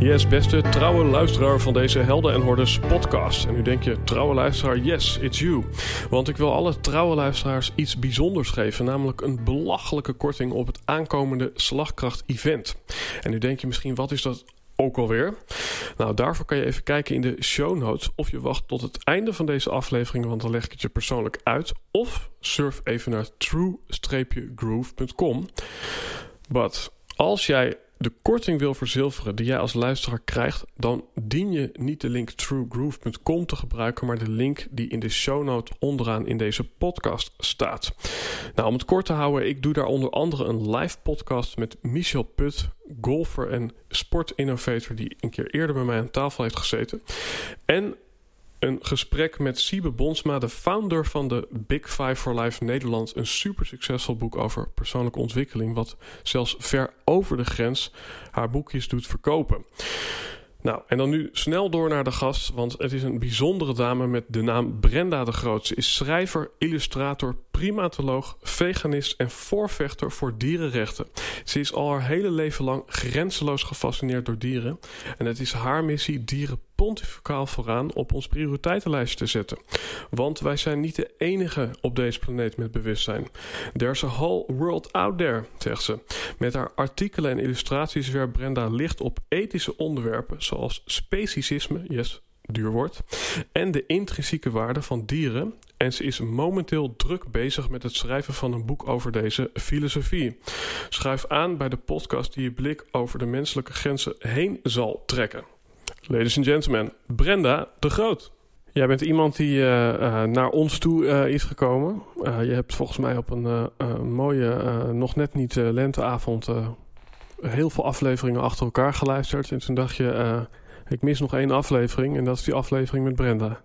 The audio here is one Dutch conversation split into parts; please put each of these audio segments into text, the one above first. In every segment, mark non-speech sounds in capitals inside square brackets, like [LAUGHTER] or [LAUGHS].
Yes, beste trouwe luisteraar van deze Helden en Hordes podcast. En nu denk je, trouwe luisteraar, yes, it's you. Want ik wil alle trouwe luisteraars iets bijzonders geven, namelijk een belachelijke korting op het aankomende Slagkracht-event. En nu denk je misschien, wat is dat ook alweer? Nou, daarvoor kan je even kijken in de show notes of je wacht tot het einde van deze aflevering, want dan leg ik het je persoonlijk uit. Of surf even naar true-groove.com. But als jij de korting wil verzilveren die jij als luisteraar krijgt, dan dien je niet de link truegroove.com te gebruiken, maar de link die in de show note onderaan in deze podcast staat. Nou, om het kort te houden, ik doe daar onder andere een live podcast met Michel Put, golfer en sportinnovator die een keer eerder bij mij aan tafel heeft gezeten. En een gesprek met Siebe Bonsma, de founder van de Big Five for Life Nederland. Een super succesvol boek over persoonlijke ontwikkeling, wat zelfs ver over de grens haar boekjes doet verkopen. Nou, en dan nu snel door naar de gast, want het is een bijzondere dame met de naam Brenda de Groot. Ze is schrijver, illustrator, primatoloog, veganist en voorvechter voor dierenrechten. Ze is al haar hele leven lang grenzeloos gefascineerd door dieren. En het is haar missie dieren pontificaal vooraan op ons prioriteitenlijst te zetten. Want wij zijn niet de enige op deze planeet met bewustzijn. There's a whole world out there, zegt ze. Met haar artikelen en illustraties werpt Brenda licht op ethische onderwerpen zoals speciesisme, yes, duur woord, en de intrinsieke waarde van dieren. En ze is momenteel druk bezig met het schrijven van een boek over deze filosofie. Schuif aan bij de podcast die je blik over de menselijke grenzen heen zal trekken. Ladies and gentlemen, Brenda de Groot. Jij bent iemand die uh, uh, naar ons toe uh, is gekomen. je hebt volgens mij op een mooie, nog net niet lenteavond, heel veel afleveringen achter elkaar geluisterd. En toen dacht je, ik mis nog één aflevering en dat is die aflevering met Brenda.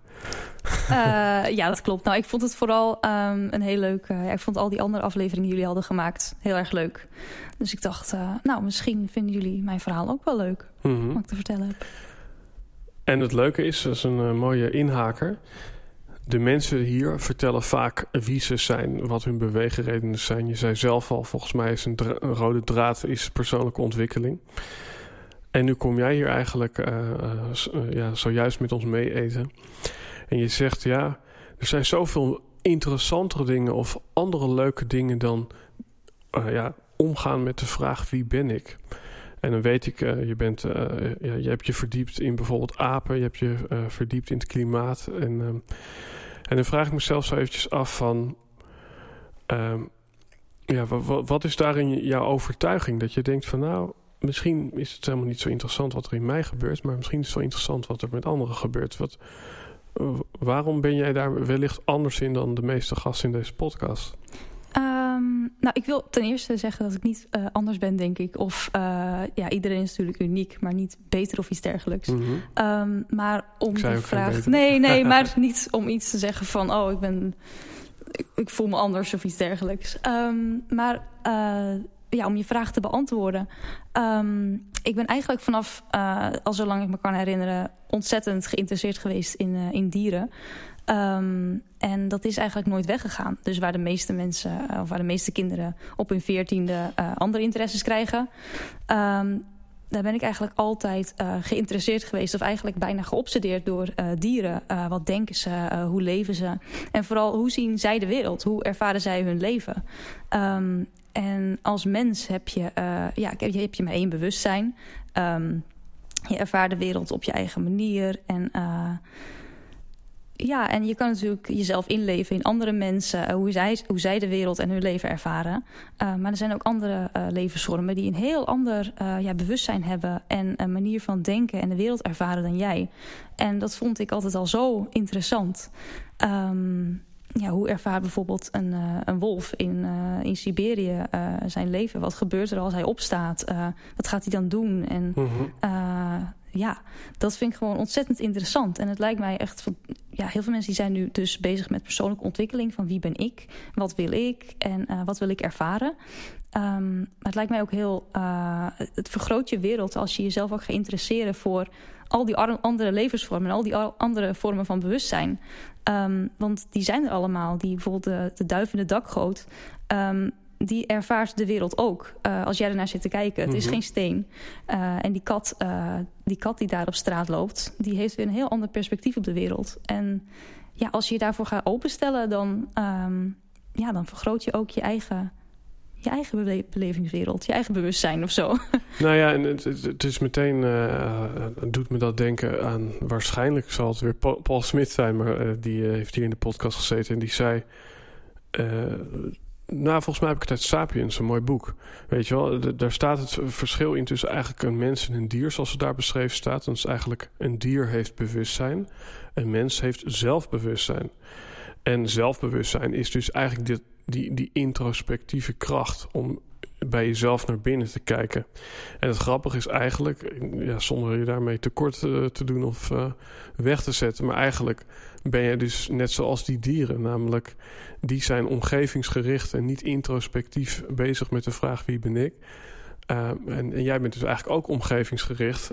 ja, dat klopt. Nou, ik vond het vooral um, een heel leuk. ja, ik vond al die andere afleveringen die jullie hadden gemaakt heel erg leuk. Dus ik dacht, nou, misschien vinden jullie mijn verhaal ook wel leuk. Mm -hmm. Wat ik te vertellen heb. En het leuke is, dat is een uh, mooie inhaker. De mensen hier vertellen vaak wie ze zijn, wat hun beweegredenen zijn. Je zei zelf al, volgens mij is een rode draad is persoonlijke ontwikkeling. En nu kom jij hier eigenlijk uh, uh, ja, zojuist met ons mee eten. En je zegt, ja, er zijn zoveel interessantere dingen of andere leuke dingen dan ja, omgaan met de vraag wie ben ik. En dan weet ik, uh, je, bent, uh, ja, je hebt je verdiept in bijvoorbeeld apen, je hebt je uh, verdiept in het klimaat. En, um, en dan vraag ik mezelf zo eventjes af van, um, ja, wat is daarin jouw overtuiging? Dat je denkt van nou, misschien is het helemaal niet zo interessant wat er in mij gebeurt, maar misschien is het wel interessant wat er met anderen gebeurt. Wat, waarom ben jij daar wellicht anders in dan de meeste gasten in deze podcast? Um, nou, ik wil ten eerste zeggen dat ik niet uh, anders ben, denk ik. Of uh, ja, iedereen is natuurlijk uniek, maar niet beter of iets dergelijks. Mm -hmm. um, maar om de vraag. Nee, nee, [LAUGHS] maar niet om iets te zeggen van: oh, ik ben. Ik, ik voel me anders of iets dergelijks. Um, maar uh, ja, om je vraag te beantwoorden. Ik ben eigenlijk vanaf, al zolang ik me kan herinneren, ontzettend geïnteresseerd geweest in, in dieren. Um, en dat is eigenlijk nooit weggegaan. Dus waar de meeste mensen, uh, of waar de meeste kinderen op hun veertiende uh, andere interesses krijgen. Um, daar ben ik eigenlijk altijd uh, geïnteresseerd geweest. Of eigenlijk bijna geobsedeerd door dieren. wat denken ze? hoe leven ze? En vooral hoe zien zij de wereld? Hoe ervaren zij hun leven? Um, en als mens heb je, ja, heb je maar één bewustzijn. je ervaart de wereld op je eigen manier. En ja, en je kan natuurlijk jezelf inleven in andere mensen, hoe, zij, hoe zij de wereld en hun leven ervaren. maar er zijn ook andere levensvormen die een heel ander ja, bewustzijn hebben en een manier van denken en de wereld ervaren dan jij. En dat vond ik altijd al zo interessant. Um, ja, hoe ervaart bijvoorbeeld een, uh, een wolf in, uh, in Siberië uh, zijn leven? Wat gebeurt er als hij opstaat? wat gaat hij dan doen? En mm ja, dat vind ik gewoon ontzettend interessant. En het lijkt mij echt... Van, ja, heel veel mensen die zijn nu dus bezig met persoonlijke ontwikkeling. Van wie ben ik? Wat wil ik? En wat wil ik ervaren? Um, maar het lijkt mij ook heel... het vergroot je wereld als je jezelf ook gaat interesseren voor al die andere levensvormen... en al die andere vormen van bewustzijn. Um, want die zijn er allemaal. Die bijvoorbeeld de, de duif in de dakgoot. Um, die ervaart de wereld ook. Uh, als jij ernaar zit te kijken. Het is mhm. geen steen. Uh, en die kat, uh, die kat die daar op straat loopt... die heeft weer een heel ander perspectief op de wereld. En ja, als je je daarvoor gaat openstellen... dan, um, ja, dan vergroot je ook je eigen je eigen belevingswereld, je eigen bewustzijn of zo. [LAUGHS] Nou ja, en het, het is meteen, doet me dat denken aan, waarschijnlijk zal het weer Paul, Smit zijn, maar die heeft hier in de podcast gezeten en die zei, nou volgens mij heb ik het uit Sapiens, een mooi boek. Weet je wel, daar staat het verschil in tussen eigenlijk een mens en een dier, zoals het daar beschreven staat. Dat is eigenlijk, een dier heeft bewustzijn, een mens heeft zelfbewustzijn. En zelfbewustzijn is dus eigenlijk dit, die, die introspectieve kracht om bij jezelf naar binnen te kijken. En het grappige is eigenlijk, ja, zonder je daarmee tekort uh, te doen of uh, weg te zetten, maar eigenlijk ben je dus net zoals die dieren, namelijk die zijn omgevingsgericht en niet introspectief bezig met de vraag wie ben ik. Uh, en, en, jij bent dus eigenlijk ook omgevingsgericht.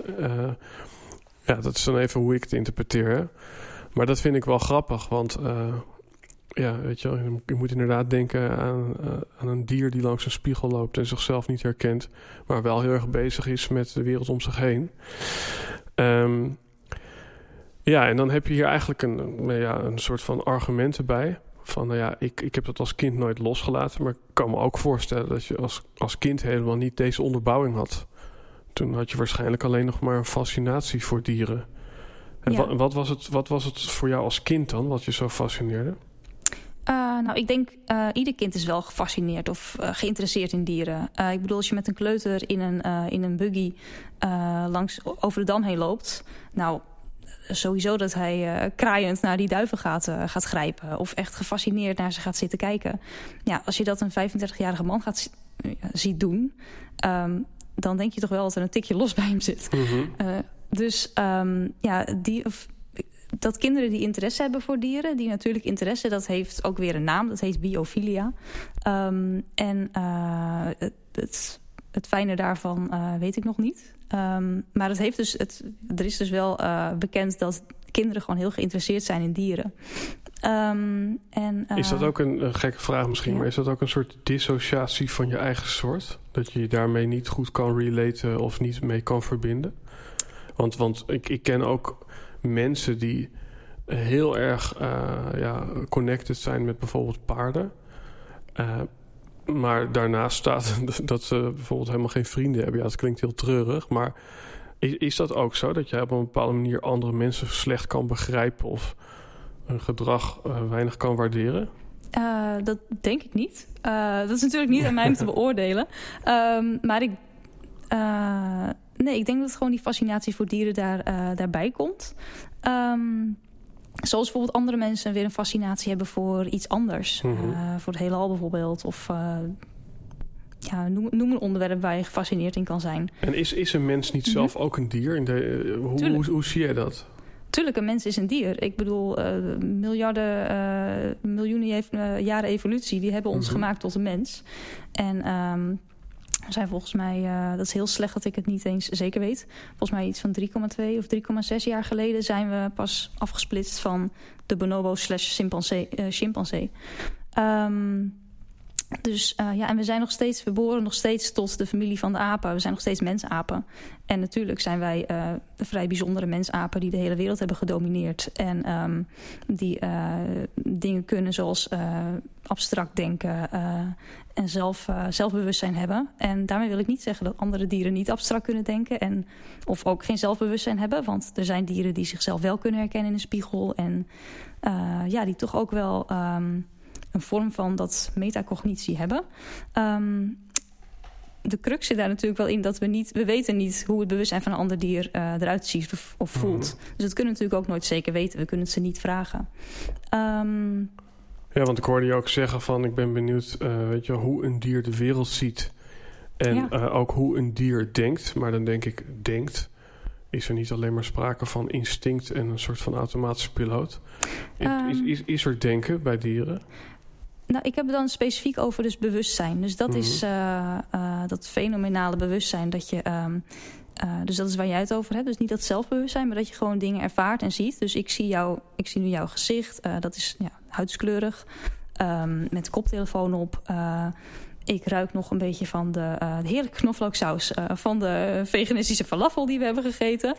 ja, dat is dan even hoe ik het interpreteer. Hè? Maar dat vind ik wel grappig, want ja, weet je wel, je moet inderdaad denken aan, uh, aan een dier die langs een spiegel loopt en zichzelf niet herkent, maar wel heel erg bezig is met de wereld om zich heen. Um, ja, en dan heb je hier eigenlijk een, ja, een soort van argumenten bij. Van nou ja, ik, ik heb dat als kind nooit losgelaten, maar ik kan me ook voorstellen dat je als, als kind helemaal niet deze onderbouwing had. Toen had je waarschijnlijk alleen nog maar een fascinatie voor dieren. En ja. wat, wat, was het, wat was het voor jou als kind dan, wat je zo fascineerde? Uh, nou, ik denk uh, ieder kind is wel gefascineerd of uh, geïnteresseerd in dieren. ik bedoel, als je met een kleuter in een, in een buggy langs over de dam heen loopt, nou, sowieso dat hij kraaiend naar die duiven gaat, gaat grijpen of echt gefascineerd naar ze gaat zitten kijken. Ja, als je dat een 35-jarige man gaat ziet doen, um, dan denk je toch wel dat er een tikje los bij hem zit. Mm -hmm. dus um, ja, die, of, dat kinderen die interesse hebben voor dieren, die natuurlijk interesse, dat heeft ook weer een naam, dat heet biofilia. Um, en uh, het, het, fijne daarvan uh, weet ik nog niet. Um, maar het heeft dus het, er is dus wel uh, bekend dat kinderen gewoon heel geïnteresseerd zijn in dieren. Um, en, is dat ook een, een, gekke vraag misschien, ja. maar is dat ook een soort dissociatie van je eigen soort? Dat je je daarmee niet goed kan relaten of niet mee kan verbinden? Want, want ik, ik ken ook mensen die heel erg uh, ja, connected zijn met bijvoorbeeld paarden. Uh, maar daarnaast staat [LAUGHS] dat ze bijvoorbeeld helemaal geen vrienden hebben. Ja, dat klinkt heel treurig. Maar is, is dat ook zo? Dat jij op een bepaalde manier andere mensen slecht kan begrijpen of een gedrag uh, weinig kan waarderen? Dat denk ik niet. Dat is natuurlijk niet aan mij om te [LAUGHS] beoordelen. Um, maar ik. Nee, ik denk dat gewoon die fascinatie voor dieren daar, daarbij komt. Um, Zoals bijvoorbeeld andere mensen weer een fascinatie hebben voor iets anders. Mm -hmm. uh, voor het heelal bijvoorbeeld. Of uh, ja, noem, noem, een onderwerp waar je gefascineerd in kan zijn. En is, is een mens niet zelf mm -hmm. ook een dier? In de, uh, hoe, hoe, hoe, zie jij dat? Tuurlijk, een mens is een dier. Ik bedoel, miljarden, miljoenen jaren evolutie... die hebben ons mm -hmm. gemaakt tot een mens. En... Um, zijn volgens mij, uh, dat is heel slecht dat ik het niet eens zeker weet. Volgens mij iets van 3,2 of 3,6 jaar geleden zijn we pas afgesplitst van de bonobo slash chimpansee. Uh, chimpansee. Um, Dus uh, ja, en we zijn nog steeds, we behoren nog steeds tot de familie van de apen. We zijn nog steeds mensapen. En natuurlijk zijn wij uh, de vrij bijzondere mensapen die de hele wereld hebben gedomineerd. En um, die uh, dingen kunnen zoals abstract denken en zelf, zelfbewustzijn hebben. En daarmee wil ik niet zeggen dat andere dieren niet abstract kunnen denken. En, of ook geen zelfbewustzijn hebben. Want er zijn dieren die zichzelf wel kunnen herkennen in een spiegel. En ja, die toch ook wel. Um, een vorm van dat metacognitie hebben. Um, de crux zit daar natuurlijk wel in dat we niet... we weten niet hoe het bewustzijn van een ander dier uh, eruit ziet of, of voelt. Mm -hmm. Dus dat kunnen we natuurlijk ook nooit zeker weten. We kunnen het ze niet vragen. Um, ja, want ik hoorde je ook zeggen van... ik ben benieuwd uh, weet je, hoe een dier de wereld ziet. En ja. uh, ook hoe een dier denkt. Maar dan denk ik, denkt... is er niet alleen maar sprake van instinct... en een soort van automatische piloot. Um, is, is, is er denken bij dieren? Nou, ik heb het dan specifiek over dus bewustzijn. Dus dat mm -hmm. is uh, uh, dat fenomenale bewustzijn dat je... Um, uh, dus dat is waar jij het over hebt. Dus niet dat zelfbewustzijn, maar dat je gewoon dingen ervaart en ziet. Dus ik zie, jou, ik zie nu jouw gezicht. dat is ja, huidskleurig. Um, met koptelefoon op. Ik ruik nog een beetje van de, uh, de heerlijke knoflooksaus uh, van de veganistische falafel die we hebben gegeten.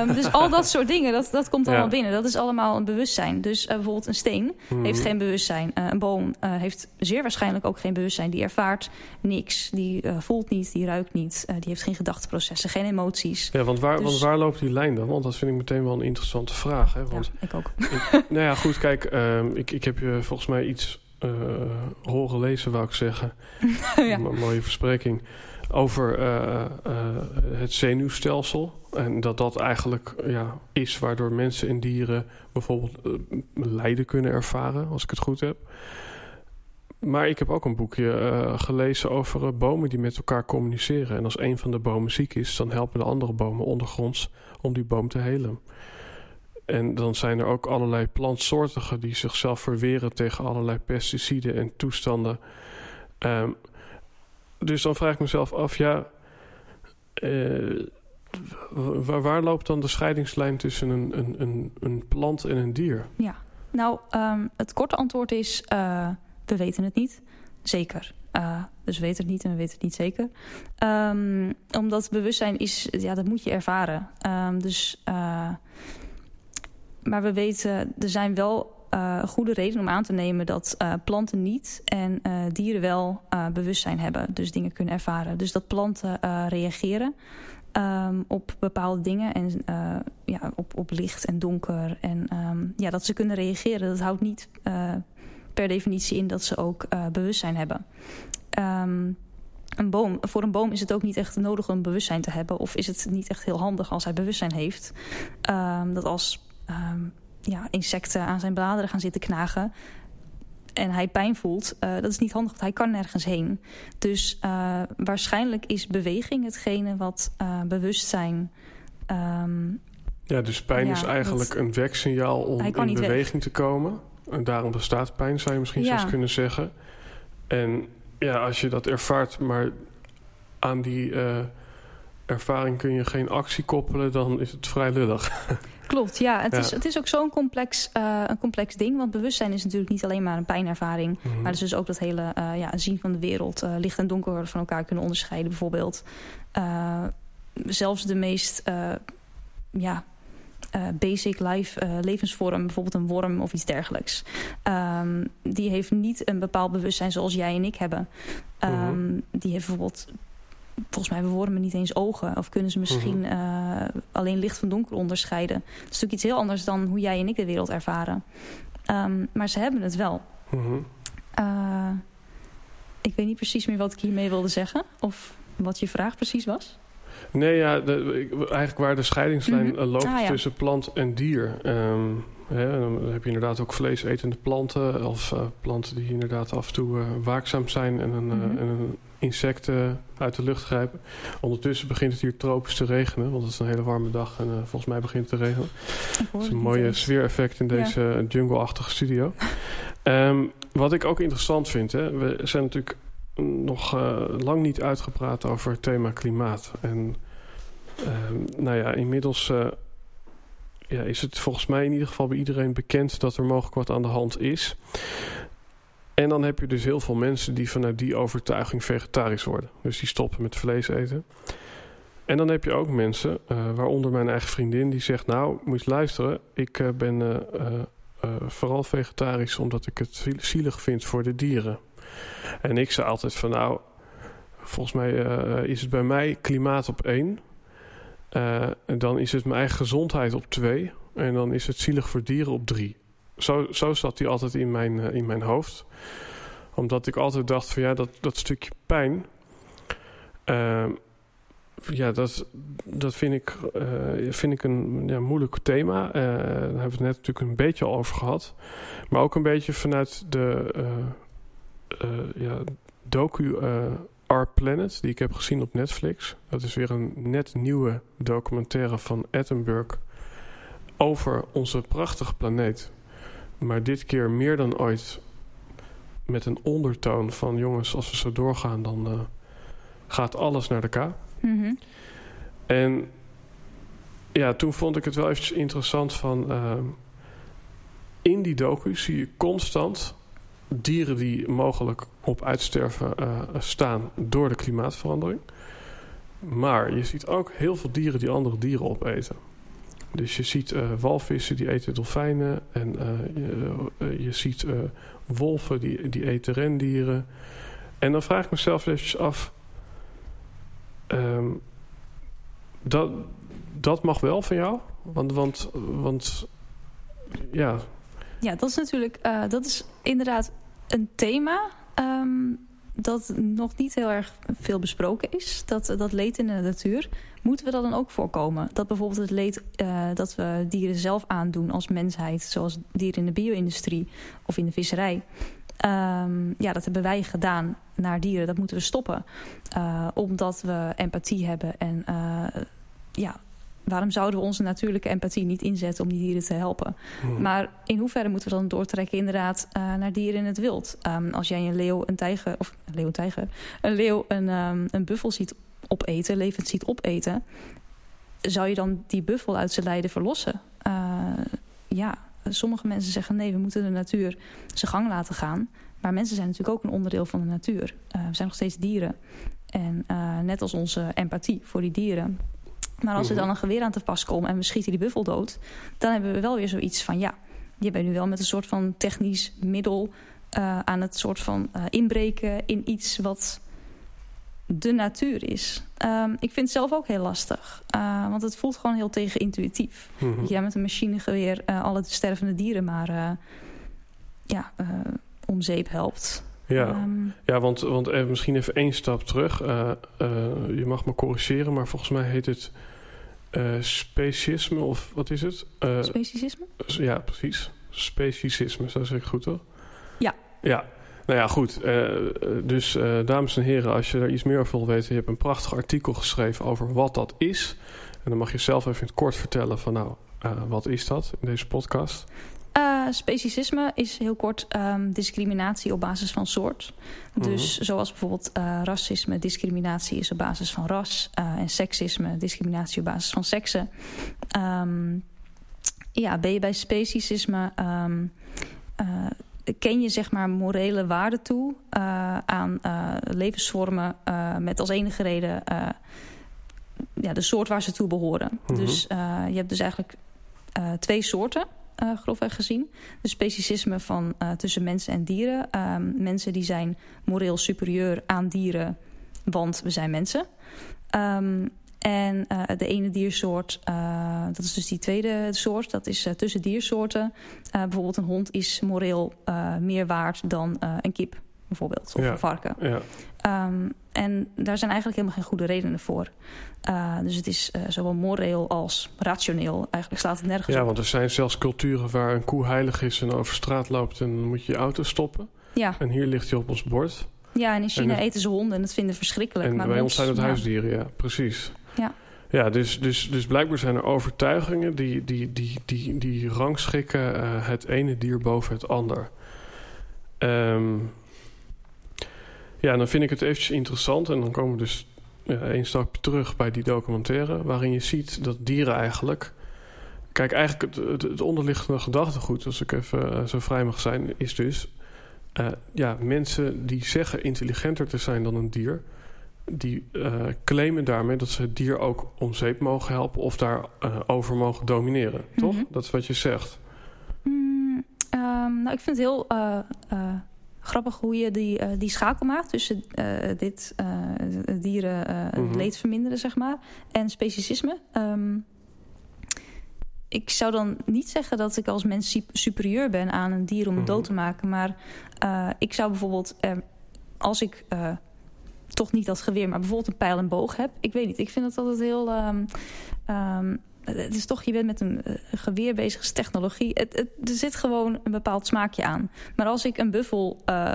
Um, dus al dat soort dingen, dat, dat komt allemaal ja. binnen. Dat is allemaal een bewustzijn. Dus uh, bijvoorbeeld een steen mm -hmm. heeft geen bewustzijn. een boom heeft zeer waarschijnlijk ook geen bewustzijn. Die ervaart niks. Die voelt niet, die ruikt niet. die heeft geen gedachteprocessen, geen emoties. Ja, want waar, dus... want waar loopt die lijn dan? Want dat vind ik meteen wel een interessante vraag. Hè? Want, ja, ik ook. Ik, [LAUGHS] nou ja, goed, kijk, ik, ik heb je volgens mij iets horen lezen, wou ik zeggen. [LAUGHS] ja. Een mooie verspreking. Over uh, uh, het zenuwstelsel. En dat dat eigenlijk ja, is waardoor mensen en dieren bijvoorbeeld lijden kunnen ervaren, als ik het goed heb. Maar ik heb ook een boekje gelezen over bomen die met elkaar communiceren. En als een van de bomen ziek is, dan helpen de andere bomen ondergronds om die boom te helen. En dan zijn er ook allerlei plantsoortigen die zichzelf verweren tegen allerlei pesticiden en toestanden. Um, dus dan vraag ik mezelf af, ja, uh, waar, waar, loopt dan de scheidingslijn tussen een, een, een, een plant en een dier? Ja, nou, um, het korte antwoord is, uh, we weten het niet. Zeker. Uh, dus we weten het niet en we weten het niet zeker. Um, omdat bewustzijn is, ja, dat moet je ervaren. dus maar we weten, er zijn wel uh, goede redenen om aan te nemen dat uh, planten niet en uh, dieren wel bewustzijn hebben. Dus dingen kunnen ervaren. Dus dat planten reageren um, op bepaalde dingen en ja, op, op licht en donker. En um, ja, dat ze kunnen reageren, dat houdt niet per definitie in dat ze ook bewustzijn hebben. Um, een boom, voor een boom is het ook niet echt nodig om bewustzijn te hebben. Of is het niet echt heel handig als hij bewustzijn heeft. dat als um, ja, insecten aan zijn bladeren gaan zitten knagen en hij pijn voelt, uh, dat is niet handig, want hij kan nergens heen. Dus uh, waarschijnlijk is beweging hetgene wat uh, bewustzijn... Um, ja, dus pijn ja, is eigenlijk dat, een weksignaal om in beweging weg. te komen. En daarom bestaat pijn, zou je misschien ja. zelfs kunnen zeggen. En ja, als je dat ervaart, maar aan die ervaring kun je geen actie koppelen... dan is het vrij lullig. [LAUGHS] Klopt, ja. Het, ja. Is, het is ook zo'n complex, uh, een complex ding. Want bewustzijn is natuurlijk niet alleen maar een pijnervaring. Mm -hmm. Maar het is dus ook dat hele uh, ja, zien van de wereld. Uh, licht en donker van elkaar kunnen onderscheiden bijvoorbeeld. zelfs de meest ja, basic life levensvorm. Bijvoorbeeld een worm of iets dergelijks. Um, die heeft niet een bepaald bewustzijn zoals jij en ik hebben. Um, mm -hmm. Die heeft bijvoorbeeld volgens mij hebben wormen niet eens ogen. Of kunnen ze misschien mm -hmm. uh, alleen licht van donker onderscheiden. Dat is natuurlijk iets heel anders dan hoe jij en ik de wereld ervaren. Um, maar ze hebben het wel. Mm -hmm. uh, ik weet niet precies meer wat ik hiermee wilde zeggen. Of wat je vraag precies was. Nee, ja, de, eigenlijk waar de scheidingslijn mm -hmm. loopt ah, ja. tussen plant en dier. Um, hè, dan heb je inderdaad ook vleesetende planten. Of uh, planten die inderdaad af en toe waakzaam zijn en een, en een insecten uit de lucht grijpen. Ondertussen begint het hier tropisch te regenen, want het is een hele warme dag en uh, volgens mij begint het te regenen. Het is een mooie sfeereffect in deze ja. jungle-achtige studio. um, [LAUGHS] wat ik ook interessant vind, hè, we zijn natuurlijk nog uh, lang niet uitgepraat over het thema klimaat. En um, nou ja, inmiddels uh, ja, is het volgens mij in ieder geval bij iedereen bekend dat er mogelijk wat aan de hand is. En dan heb je dus heel veel mensen die vanuit die overtuiging vegetarisch worden. Dus die stoppen met vlees eten. En dan heb je ook mensen, uh, waaronder mijn eigen vriendin, die zegt: Nou, moet je luisteren, ik uh, ben uh, vooral vegetarisch omdat ik het zielig vind voor de dieren. En ik zei altijd: van nou, volgens mij is het bij mij klimaat op één. en dan is het mijn eigen gezondheid op twee. En dan is het zielig voor dieren op drie. Zo, zo zat hij altijd in mijn, in mijn hoofd. Omdat ik altijd dacht: van ja, dat, dat stukje pijn ja, dat, dat vind ik, uh, vind ik een ja, moeilijk thema. Uh, daar hebben we het net natuurlijk een beetje al over gehad. Maar ook een beetje vanuit de ja, docu Our Planet, die ik heb gezien op Netflix. Dat is weer een net nieuwe documentaire van Attenborough over onze prachtige planeet. Maar dit keer meer dan ooit met een ondertoon van... jongens, als we zo doorgaan, dan gaat alles naar de K. Mhm. En ja, toen vond ik het wel eventjes interessant van... Ehm, in die docu zie je constant dieren die mogelijk op uitsterven uh, staan door de klimaatverandering. Maar je ziet ook heel veel dieren die andere dieren opeten. Dus je ziet uh, walvissen die eten dolfijnen. En uh, je, je, ziet wolven die, die eten rendieren. En dan vraag ik mezelf eventjes af... Um, dat, dat mag wel van jou? Want, want, want ja. Ja, dat is natuurlijk, dat is inderdaad een thema um, dat nog niet heel erg veel besproken is. Dat, dat leed in de natuur. Moeten we dat dan ook voorkomen? Dat bijvoorbeeld het leed uh, dat we dieren zelf aandoen als mensheid, zoals dieren in de bio-industrie of in de visserij. Um, ja, dat hebben wij gedaan naar dieren. Dat moeten we stoppen. Uh, omdat we empathie hebben. En uh, ja, waarom zouden we onze natuurlijke empathie niet inzetten om die dieren te helpen? Hmm. Maar in hoeverre moeten we dan doortrekken inderdaad uh, naar dieren in het wild? Um, als jij een leeuw, een tijger, of een leeuw, een tijger, een leeuw, een, um, een buffel ziet opeten, levend ziet opeten, zou je dan die buffel uit zijn lijden verlossen? ja, sommige mensen zeggen nee, we moeten de natuur zijn gang laten gaan. Maar mensen zijn natuurlijk ook een onderdeel van de natuur. Uh, we zijn nog steeds dieren. En net als onze empathie voor die dieren. Maar als er mhm. dan een geweer aan te pas komt en we schieten die buffel dood... dan hebben we wel weer zoiets van ja, je bent nu wel met een soort van technisch middel... Uh, aan het soort van inbreken in iets wat de natuur is. Um, ik vind het zelf ook heel lastig. Uh, want het voelt gewoon heel tegenintuïtief. Mm -hmm. Dat jij met een machinegeweer uh, alle stervende dieren maar uh, ja, om zeep helpt. Ja, um, ja want, want misschien even één stap terug. je mag me corrigeren, maar volgens mij heet het speciesme of wat is het? Speciesisme? Ja, precies. Speciesisme, zo zeg ik goed toch? Ja. Ja, nou ja, goed. Uh, dus uh, dames en heren, als je er iets meer over wil weten... je hebt een prachtig artikel geschreven over wat dat is. En dan mag je zelf even in het kort vertellen van... nou, uh, wat is dat in deze podcast? Speciesisme is heel kort um, discriminatie op basis van soort. Dus mm zoals bijvoorbeeld racisme, discriminatie is op basis van ras. en seksisme, discriminatie op basis van seksen. Um, ja, ben je bij speciesisme... Um, ken je zeg maar morele waarde toe uh, aan uh, levensvormen uh, met als enige reden ja, de soort waar ze toe behoren. Mm -hmm. Dus je hebt dus eigenlijk twee soorten. Grofweg gezien. De speciesisme van tussen mensen en dieren. Ehm, mensen die zijn moreel superieur aan dieren, want we zijn mensen. Um, en uh, de ene diersoort, dat is dus die tweede soort, dat is tussen diersoorten. bijvoorbeeld een hond is moreel meer waard dan een kip, bijvoorbeeld, of ja. een varken. Ja. Um, en daar zijn eigenlijk helemaal geen goede redenen voor. dus het is zowel moreel als rationeel. Eigenlijk slaat het nergens ja, op. want er zijn zelfs culturen waar een koe heilig is en over straat loopt en dan moet je je auto stoppen. Ja. En hier ligt hij op ons bord. Ja, en in China en eten ze honden en dat vinden verschrikkelijk. En maar bij ons, zijn het huisdieren, ja, precies. Ja. Ja, dus, dus, dus blijkbaar zijn er overtuigingen die, die, die, die, die rangschikken uh, het ene dier boven het ander. Um, ja, dan vind ik het eventjes interessant. En dan komen we dus ja, één stapje terug bij die documentaire... waarin je ziet dat dieren eigenlijk... Kijk, eigenlijk het, het, onderliggende gedachtegoed... als ik even uh, zo vrij mag zijn, is dus... ja, mensen die zeggen intelligenter te zijn dan een dier, die claimen daarmee dat ze het dier ook om zeep mogen helpen of daarover over mogen domineren. Toch? Mhm. Dat is wat je zegt. Mm, ehm, nou, ik vind het heel grappig hoe je die, uh, die schakel maakt tussen uh, dit uh, dieren mm leed verminderen, zeg maar, en speciesisme. Um, ik zou dan niet zeggen dat ik als mens superieur ben aan een dier om het dood mhm. te maken. Maar ik zou bijvoorbeeld, als ik toch niet dat geweer, maar bijvoorbeeld een pijl en boog heb. Ik weet niet, ik vind het altijd heel. Um, um, het is toch, je bent met een uh, geweer bezig, is technologie. Het, het, er zit gewoon een bepaald smaakje aan. Maar als ik een buffel uh,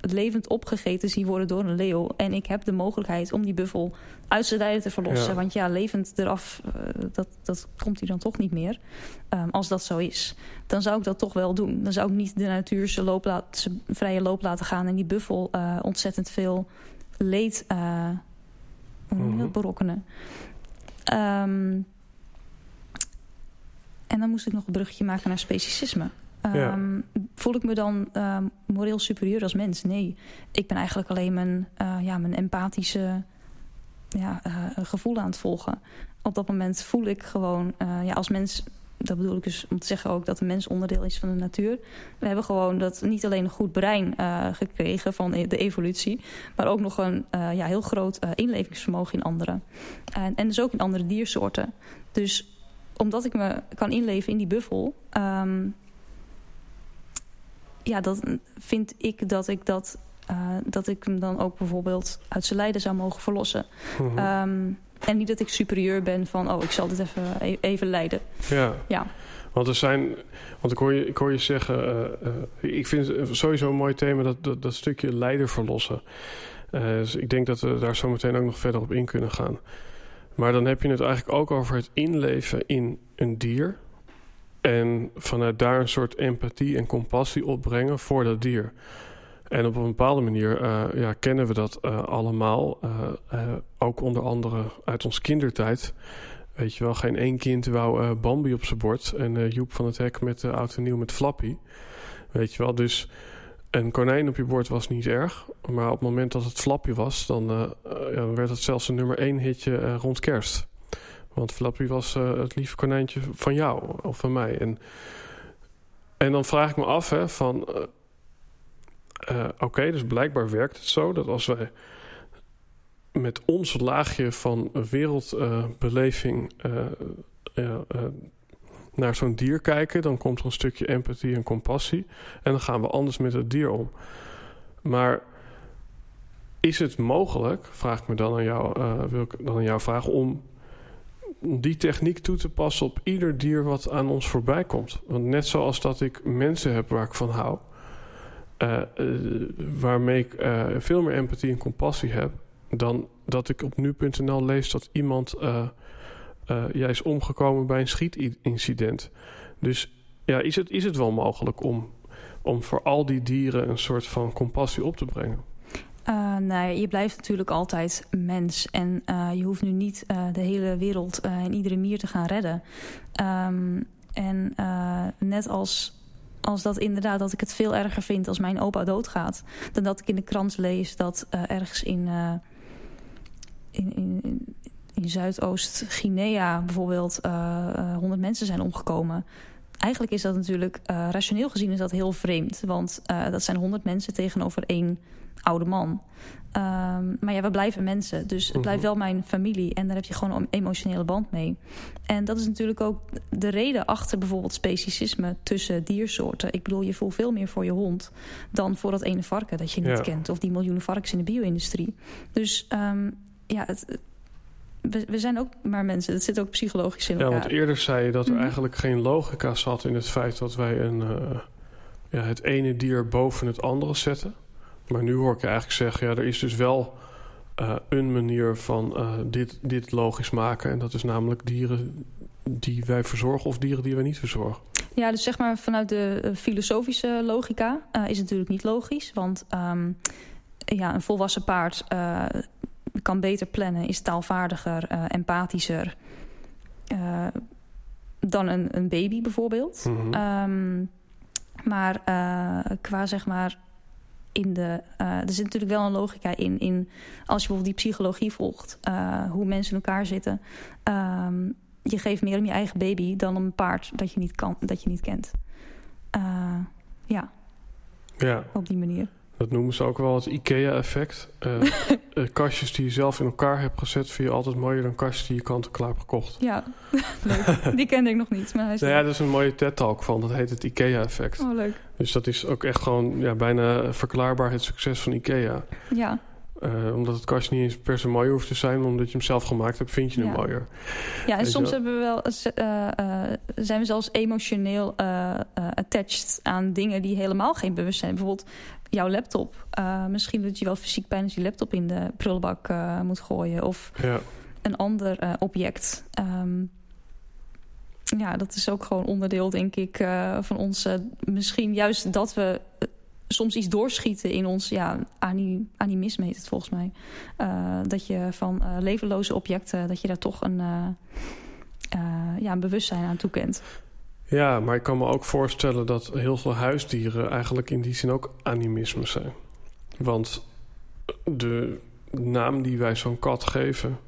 levend opgegeten zie worden door een leeuw... en ik heb de mogelijkheid om die buffel uit zijn lijden te verlossen... want ja, levend eraf, uh, dat, dat komt hij dan toch niet meer. Um, als dat zo is, dan zou ik dat toch wel doen. Dan zou ik niet de natuur zijn, loop laat, zijn vrije loop laten gaan... en die buffel ontzettend veel leed mm -hmm. berokkenen. Um, en dan moest ik nog een bruggetje maken naar speciesisme. Ehm, voel ik me dan um, moreel superieur als mens? Nee. Ik ben eigenlijk alleen mijn, uh, ja, mijn empathische ja, uh, gevoel aan het volgen. Op dat moment voel ik gewoon uh, ja, als mens... Dat bedoel ik dus om te zeggen ook dat de mens onderdeel is van de natuur. We hebben gewoon dat niet alleen een goed brein gekregen van de evolutie... maar ook nog een ja, heel groot inlevingsvermogen in anderen. En, en dus ook in andere diersoorten. Dus omdat ik me kan inleven in die buffel... Um, ja, dat vind ik dat ik dat... Uh, dat ik hem dan ook bijvoorbeeld uit zijn lijden zou mogen verlossen. Mhm. Um, en niet dat ik superieur ben van... oh, ik zal dit even, e-, even leiden. Ja. ja. Want er zijn... Want ik hoor je, ik hoor je zeggen... Uh, uh, ik vind het sowieso een mooi thema... dat, dat, dat stukje lijden verlossen. dus ik denk dat we daar zo meteen ook nog verder op in kunnen gaan. Maar dan heb je het eigenlijk ook over het inleven in een dier. En vanuit daar een soort empathie en compassie opbrengen voor dat dier. En op een bepaalde manier uh, ja, kennen we dat uh, allemaal. Uh, ook onder andere uit ons kindertijd. Weet je wel, geen één kind wou Bambi op zijn bord. En Joep van het Hek met oud en nieuw met Flappy. Weet je wel, dus een konijn op je bord was niet erg. Maar op het moment dat het flapje was, dan, uh, ja, werd het zelfs een nummer één hitje uh, rond kerst. Want Flappy was het lieve konijntje van jou of van mij. En, en dan vraag ik me af hè, van... Oké, dus blijkbaar werkt het zo dat als wij met ons laagje van wereldbeleving naar zo'n dier kijken, dan komt er een stukje empathie en compassie. En dan gaan we anders met het dier om. Maar is het mogelijk, vraag ik me dan aan jou, uh, wil ik dan aan jou vragen, om die techniek toe te passen op ieder dier wat aan ons voorbij komt? Want net zoals dat ik mensen heb waar ik van hou, uh, uh, waarmee ik veel meer empathie en compassie heb, dan dat ik op nu.nl lees dat iemand uh, jij is omgekomen bij een schietincident. Dus ja, is het, is het wel mogelijk om, om voor al die dieren een soort van compassie op te brengen? Uh, nee, je blijft natuurlijk altijd mens. En uh, je hoeft nu niet de hele wereld en iedere mier te gaan redden. Um, en net als, als dat inderdaad, dat ik het veel erger vind als mijn opa doodgaat. Dan dat ik in de krant lees dat ergens in, in, in, in Zuidoost-Guinea bijvoorbeeld uh, eh, 100 eh, mensen zijn omgekomen. Eigenlijk is dat natuurlijk, uh, rationeel gezien is dat heel vreemd. Want uh, dat zijn 100 mensen tegenover één oude man. Um, maar ja, we blijven mensen. Dus het blijft mhm. wel mijn familie. En daar heb je gewoon een emotionele band mee. En dat is natuurlijk ook de reden achter bijvoorbeeld speciesisme tussen diersoorten. Ik bedoel, je voelt veel meer voor je hond dan voor dat ene varken dat je niet kent. Of die miljoenen varkens in de bio-industrie. Dus um, ja, het, we, we, zijn ook maar mensen. Het zit ook psychologisch in elkaar. Ja, want eerder zei je dat er mhm. eigenlijk geen logica zat in het feit dat wij een, uh, ja, het ene dier boven het andere zetten. Maar nu hoor ik je eigenlijk zeggen, ja, er is dus wel uh, een manier van uh, dit, dit logisch maken. En dat is namelijk dieren die wij verzorgen of dieren die wij niet verzorgen. Ja, dus zeg maar vanuit de filosofische logica is het natuurlijk niet logisch. Want um, ja, een volwassen paard kan beter plannen, is taalvaardiger, uh, empathischer uh, dan een, een baby bijvoorbeeld. Mm -hmm. um, maar uh, qua zeg maar in de. er zit natuurlijk wel een logica in. in als je bijvoorbeeld die psychologie volgt, hoe mensen in elkaar zitten. Ehm, je geeft meer om je eigen baby dan om een paard dat je niet, kan, dat je niet kent. ja. ja, op die manier. Dat noemen ze ook wel het IKEA-effect. Uh, [LAUGHS] kastjes die je zelf in elkaar hebt gezet... vind je altijd mooier dan kastjes die je kant-en-klaar hebt gekocht. Ja, [LAUGHS] leuk. Die kende ik nog niet. Maar hij nou ja, dat is een mooie TED-talk van. Dat heet het IKEA-effect. Oh, leuk. Dus dat is ook echt gewoon ja, bijna verklaarbaar het succes van IKEA. Ja. Uh, omdat het kastje niet eens per se mooi hoeft te zijn... omdat je hem zelf gemaakt hebt, vind je hem mooier. Ja, en soms hebben we wel, uh, zijn we zelfs emotioneel attached aan dingen... die helemaal geen bewustzijn. Bijvoorbeeld jouw laptop. Uh, misschien dat je wel fysiek pijn als je laptop in de prullenbak uh, moet gooien. Of ja. een ander uh, object. Um, ja, dat is ook gewoon onderdeel, denk ik, van ons. misschien juist dat we soms iets doorschieten in ons ja, animisme heet het volgens mij. dat je van levenloze objecten, dat je daar toch een, ja, een bewustzijn aan toekent. Ja, maar ik kan me ook voorstellen dat heel veel huisdieren eigenlijk in die zin ook animisme zijn. Want de naam die wij zo'n kat geven,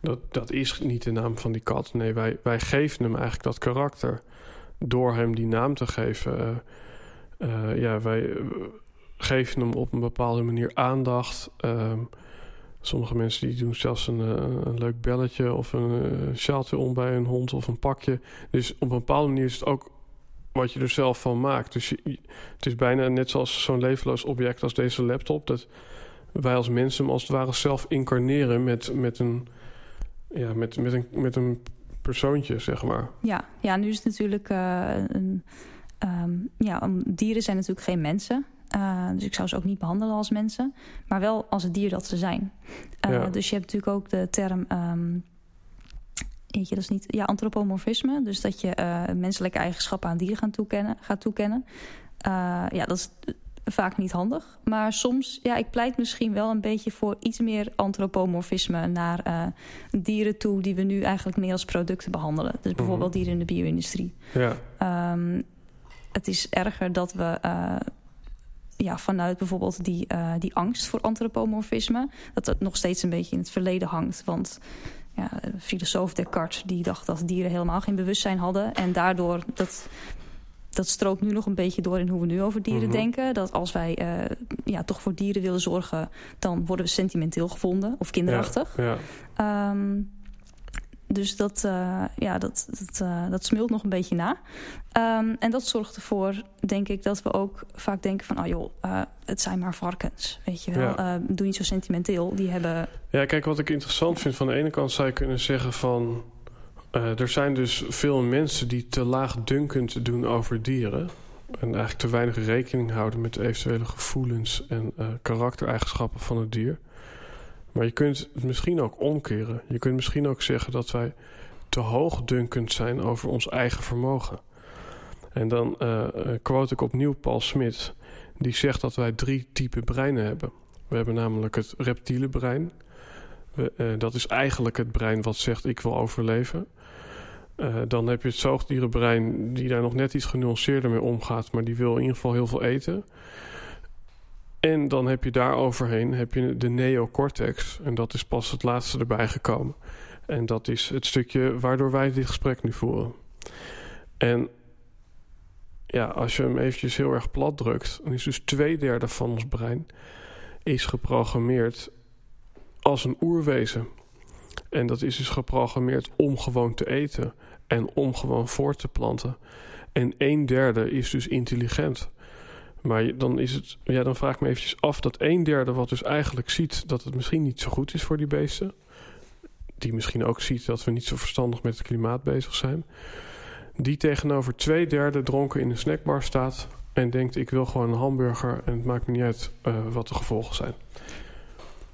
dat, dat is niet de naam van die kat. Nee, wij, wij geven hem eigenlijk dat karakter door hem die naam te geven. Uh, ja, wij geven hem op een bepaalde manier aandacht. Uh, Sommige mensen die doen zelfs een, eh, een leuk belletje of een uh, sjaaltje om bij een hond of een pakje. Dus op een bepaalde manier is het ook wat je er zelf van maakt. Dus het is bijna net zoals zo'n levenloos object als deze laptop. Dat wij als mensen hem als het ware zelf incarneren met, met, een, ja, met, met, een, met een persoontje, zeg maar. Ja, ja nu is het natuurlijk... Uh, een, um, ja, dieren zijn natuurlijk geen mensen. Uh, dus ik zou ze ook niet behandelen als mensen, maar wel als het dier dat ze zijn. Uh, ja. Dus je hebt natuurlijk ook de term. Um, je, dat is niet. Ja, antropomorfisme. Dus dat je uh, menselijke eigenschappen aan dieren gaan toekennen, gaat toekennen. ja, dat is vaak niet handig. Maar soms, ja, ik pleit misschien wel een beetje voor iets meer antropomorfisme naar dieren toe die we nu eigenlijk meer als producten behandelen. Dus bijvoorbeeld -hmm. dieren in de bio-industrie. Ja. Um, het is erger dat we ja, vanuit bijvoorbeeld die, uh, die angst voor antropomorfisme... dat het nog steeds een beetje in het verleden hangt. Want ja, filosoof Descartes die dacht dat dieren helemaal geen bewustzijn hadden... en daardoor, dat, dat strookt nu nog een beetje door in hoe we nu over dieren mm -hmm. denken. Dat als wij uh, ja, toch voor dieren willen zorgen... dan worden we sentimenteel gevonden of kinderachtig. Ja, ja. Um, dus dat, uh, ja, dat, dat, uh, dat smult nog een beetje na. Um, en dat zorgt ervoor, denk ik, dat we ook vaak denken van... oh joh, uh, het zijn maar varkens, weet je wel. Ja. doe niet zo sentimenteel, die hebben... Ja, kijk, wat ik interessant vind... van de ene kant zou je kunnen zeggen van... er zijn dus veel mensen die te laagdunkend doen over dieren... en eigenlijk te weinig rekening houden met de eventuele gevoelens... en karaktereigenschappen van het dier... Maar je kunt het misschien ook omkeren. Je kunt misschien ook zeggen dat wij te hoogdunkend zijn over ons eigen vermogen. En dan uh, quote ik opnieuw Paul Smit. Die zegt dat wij drie typen breinen hebben. We hebben namelijk het reptiele brein. We, uh, dat is eigenlijk het brein wat zegt ik wil overleven. Dan heb je het zoogdierenbrein die daar nog net iets genuanceerder mee omgaat... maar die wil in ieder geval heel veel eten. En dan heb je daar overheen heb je de neocortex. En dat is pas het laatste erbij gekomen. En dat is het stukje waardoor wij dit gesprek nu voeren. En ja, als je hem eventjes heel erg plat drukt... dan is dus twee derde van ons brein... is geprogrammeerd als een oerwezen. En dat is dus geprogrammeerd om gewoon te eten... en om gewoon voort te planten. En een derde is dus intelligent... Maar dan, is het, ja, dan vraag ik me eventjes af dat een derde wat dus eigenlijk ziet dat het misschien niet zo goed is voor die beesten. Die misschien ook ziet dat we niet zo verstandig met het klimaat bezig zijn. Die tegenover twee derde dronken in een snackbar staat en denkt ik wil gewoon een hamburger en het maakt me niet uit uh, wat de gevolgen zijn.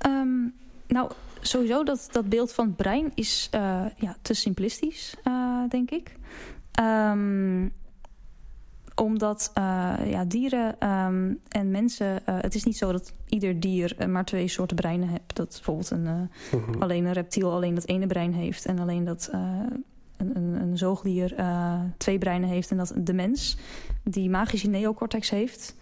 Um, nou, sowieso dat, dat beeld van het brein is uh, ja, te simplistisch, uh, denk ik. Um, omdat uh, ja, dieren um, en mensen... Uh, het is niet zo dat ieder dier uh, maar twee soorten breinen heeft. Dat bijvoorbeeld een, mm -hmm. alleen een reptiel alleen dat ene brein heeft... en alleen dat een, een, een, zoogdier twee breinen heeft en dat de mens... die magische neocortex heeft.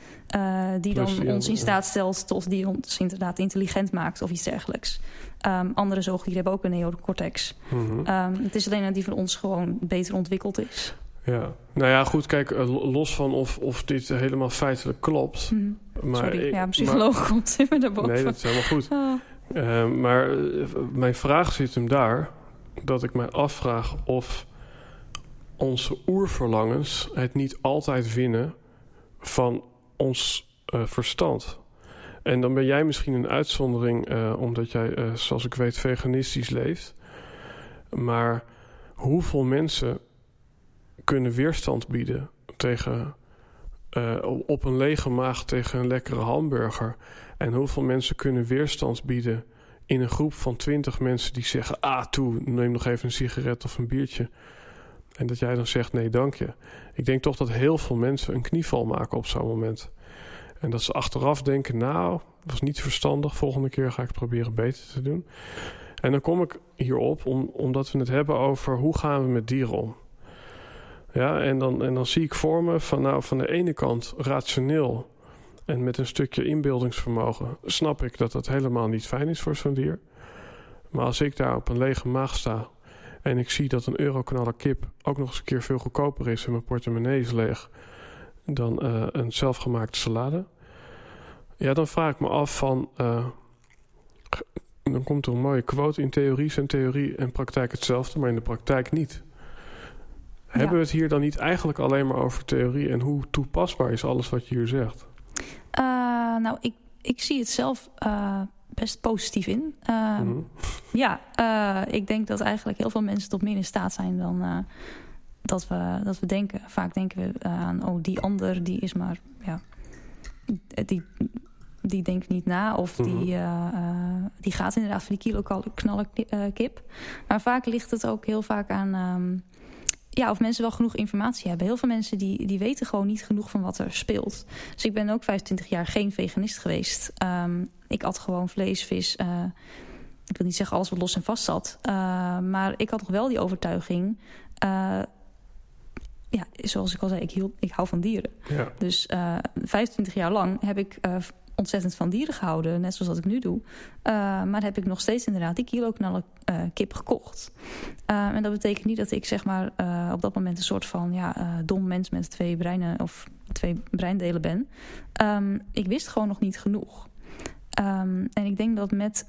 Die dan ons in staat stelt tot die ons inderdaad intelligent maakt of iets dergelijks. Um, andere zoogdieren hebben ook een neocortex. Mm het is alleen dat die van ons gewoon beter ontwikkeld is. Ja, nou ja, goed, kijk, eh, los van of, of dit helemaal feitelijk klopt. Mm maar Sorry, ja, psycholoog komt in me daarboven. Nee, dat is helemaal goed. Oh. maar mijn vraag zit hem daar, dat ik mij afvraag of onze oerverlangens het niet altijd winnen van ons uh, verstand. En dan ben jij misschien een uitzondering, omdat jij, zoals ik weet, veganistisch leeft. Maar hoeveel mensen kunnen weerstand bieden tegen, op een lege maag tegen een lekkere hamburger? En hoeveel mensen kunnen weerstand bieden in een groep van twintig mensen die zeggen: Ah, toe, neem nog even een sigaret of een biertje. En dat jij dan zegt nee, dank je. Ik denk toch dat heel veel mensen een knieval maken op zo'n moment. En dat ze achteraf denken, nou, dat was niet verstandig. Volgende keer ga ik het proberen beter te doen. En dan kom ik hierop om, omdat we het hebben over hoe gaan we met dieren om. Ja, en dan, en dan zie ik voor me van, nou, van de ene kant rationeel en met een stukje inbeeldingsvermogen snap ik dat dat helemaal niet fijn is voor zo'n dier. Maar als ik daar op een lege maag sta en ik zie dat een eurokanaler kip ook nog eens een keer veel goedkoper is en mijn portemonnee is leeg dan uh, een zelfgemaakte salade. Ja, dan vraag ik me af van. Uh, dan komt er een mooie quote. In theorie zijn theorie en praktijk hetzelfde, maar in de praktijk niet. Hebben we het hier dan niet eigenlijk alleen maar over theorie en hoe toepasbaar is alles wat je hier zegt? Uh, nou, ik, ik zie het zelf best positief in. Uh, Ja, uh, ik denk dat eigenlijk heel veel mensen tot meer in staat zijn dan dat, we, dat we denken. Vaak denken we aan, oh, die ander die is maar, ja, die, die denkt niet na. Of die, mhm. die gaat inderdaad voor die kilo knallen kip. Maar vaak ligt het ook heel vaak aan... Um, ja, of mensen wel genoeg informatie hebben. Heel veel mensen die, die weten gewoon niet genoeg van wat er speelt. Dus ik ben ook 25 jaar geen veganist geweest. Um, ik at gewoon vlees, vis. Uh, ik wil niet zeggen alles wat los en vast zat. Uh, maar ik had nog wel die overtuiging. Uh, ja, zoals ik al zei, ik, hield, ik hou van dieren. Ja. Dus 25 jaar lang heb ik ontzettend van dieren gehouden, net zoals dat ik nu doe. Uh, maar heb ik nog steeds inderdaad die kilo knallen uh, kip gekocht. Uh, en dat betekent niet dat ik zeg maar op dat moment een soort van ja, dom mens met twee breinen of twee breindelen ben. Um, ik wist gewoon nog niet genoeg. Um, en ik denk dat met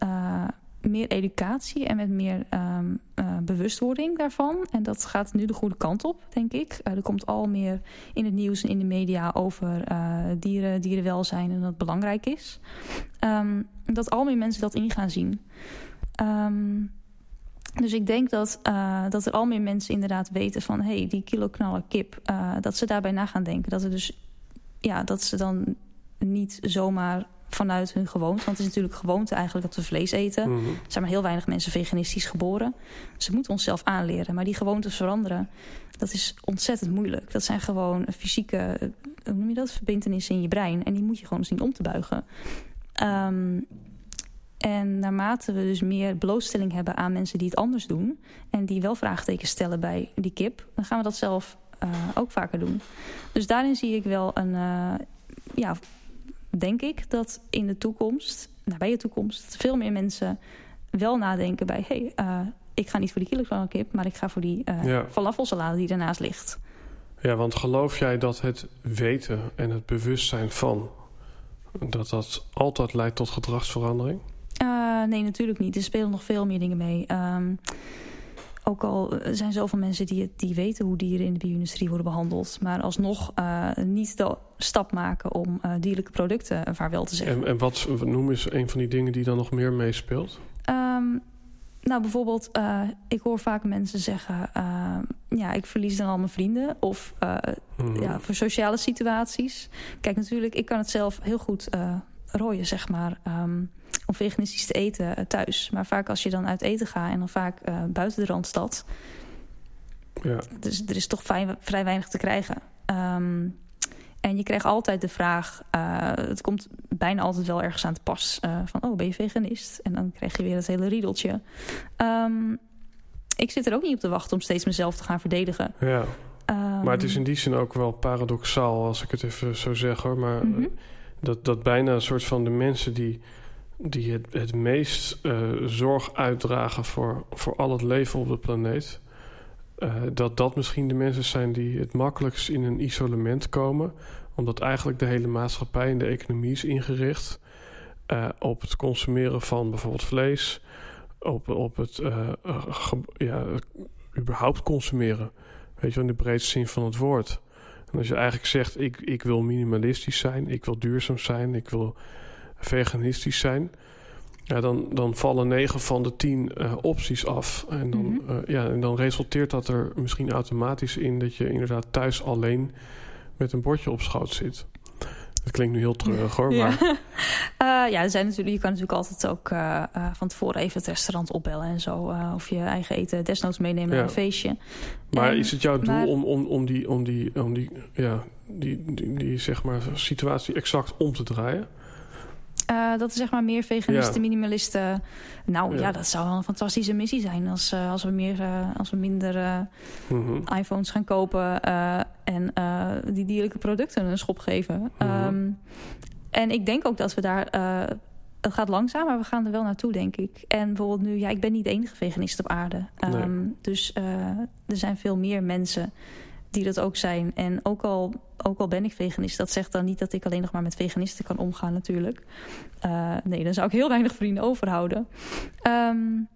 meer educatie en met meer um, uh, bewustwording daarvan. En dat gaat nu de goede kant op, denk ik. Uh, er komt al meer in het nieuws en in de media over uh, dieren, dierenwelzijn en dat belangrijk is. Um, dat al meer mensen dat in gaan zien. Um, dus ik denk dat, dat er al meer mensen inderdaad weten van... hé, hey, die kilo knallen kip, dat ze daarbij na gaan denken. Dat, er dus, ja, dat ze dan niet zomaar vanuit hun gewoonte. Want het is natuurlijk gewoonte eigenlijk dat we vlees eten. Mm Er zijn maar heel weinig mensen veganistisch geboren. Ze moeten onszelf aanleren. Maar die gewoontes veranderen, dat is ontzettend moeilijk. Dat zijn gewoon fysieke, hoe noem je dat, verbindenissen in je brein. En die moet je gewoon zien om te buigen. Um, en naarmate we dus meer blootstelling hebben aan mensen die het anders doen... en die wel vraagtekens stellen bij die kip... dan gaan we dat zelf uh, ook vaker doen. Dus daarin zie ik wel een... Uh, ja, denk ik dat in de toekomst, nabije toekomst, veel meer mensen wel nadenken bij: hé, hey, uh, ik ga niet voor die kilogram kip, maar ik ga voor die uh, ja. falafelsalade die ernaast ligt. Ja, want geloof jij dat het weten en het bewustzijn van dat dat altijd leidt tot gedragsverandering? Uh, nee, natuurlijk niet. Er spelen nog veel meer dingen mee. Um, ook al zijn zoveel mensen die, die weten hoe dieren in de bio-industrie worden behandeld, maar alsnog uh, niet de stap maken om uh, dierlijke producten vaarwel te zeggen. En, en wat noem eens een van die dingen die dan nog meer meespeelt? Um, nou, bijvoorbeeld, uh, ik hoor vaak mensen zeggen: ja, ik verlies dan al mijn vrienden. Of mm. ja, voor sociale situaties. Kijk, natuurlijk, ik kan het zelf heel goed rooien, zeg maar. Um, om veganistisch te eten uh, thuis. Maar vaak als je dan uit eten gaat en dan vaak uh, buiten de Randstad... Ja. Dus er is toch vrij, vrij weinig te krijgen. Um, en je krijgt altijd de vraag... Uh, het komt bijna altijd wel ergens aan te pas... van, oh, ben je veganist? En dan krijg je weer het hele riedeltje. Um, ik zit er ook niet op te wachten om steeds mezelf te gaan verdedigen. Ja. maar het is ehm, in die zin ook wel paradoxaal, als ik het even zo zeg hoor. Maar mhm. dat, dat bijna een soort van de mensen die, die het, het meest zorg uitdragen voor, voor al het leven op de planeet. dat dat misschien de mensen zijn die het makkelijkst in een isolement komen omdat eigenlijk de hele maatschappij en de economie is ingericht uh, op het consumeren van bijvoorbeeld vlees, op, op het ja, überhaupt consumeren. Weet je, in de breedste zin van het woord. En als je eigenlijk zegt, ik, ik wil minimalistisch zijn, ik wil duurzaam zijn, ik wil veganistisch zijn. Ja, dan, dan vallen negen van de tien uh, opties af. En dan, mm -hmm. ja, en dan resulteert dat er misschien automatisch in dat je inderdaad thuis alleen met een bordje op schoot zit. Het klinkt nu heel treurig hoor. Maar... Ja, [LAUGHS] uh, ja er zijn natuurlijk, je kan natuurlijk altijd ook van tevoren even het restaurant opbellen en zo. of je eigen eten desnoods meenemen naar een feestje. Maar is het jouw doel om, om, om, die, om, die, om die, ja, die, die, die, zeg maar, situatie exact om te draaien? Uh, dat is zeg maar meer veganisten, ja. minimalisten. Nou ja. ja. dat zou wel een fantastische missie zijn. Als, uh, als, we, meer, uh, als we minder mm -hmm. iPhones gaan kopen en die dierlijke producten een schop geven. Mm -hmm. um, en ik denk ook dat we daar. het gaat langzaam, maar we gaan er wel naartoe, denk ik. En bijvoorbeeld nu, ja, ik ben niet de enige veganist op aarde. Um, nee. Dus er zijn veel meer mensen die dat ook zijn. En ook al, ook al ben ik veganist, dat zegt dan niet dat ik alleen nog maar met veganisten kan omgaan natuurlijk. Uh, nee, dan zou ik heel weinig vrienden overhouden. Um,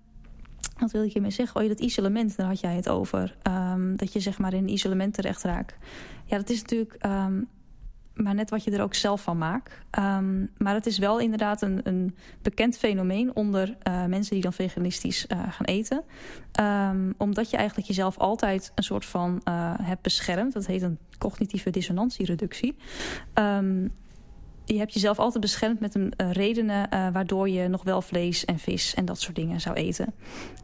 wat wil ik hiermee zeggen? Oh, dat isolement, daar had jij het over. Um, dat je zeg maar in isolement terecht raakt. Ja, dat is natuurlijk... Um, maar net wat je er ook zelf van maakt. Um, maar het is wel inderdaad een, een bekend fenomeen onder uh, mensen die dan veganistisch uh, gaan eten. Um, omdat je eigenlijk jezelf altijd een soort van uh, hebt beschermd. Dat heet een cognitieve dissonantiereductie. Um, je hebt jezelf altijd beschermd met een uh, redenen uh, waardoor je nog wel vlees en vis en dat soort dingen zou eten.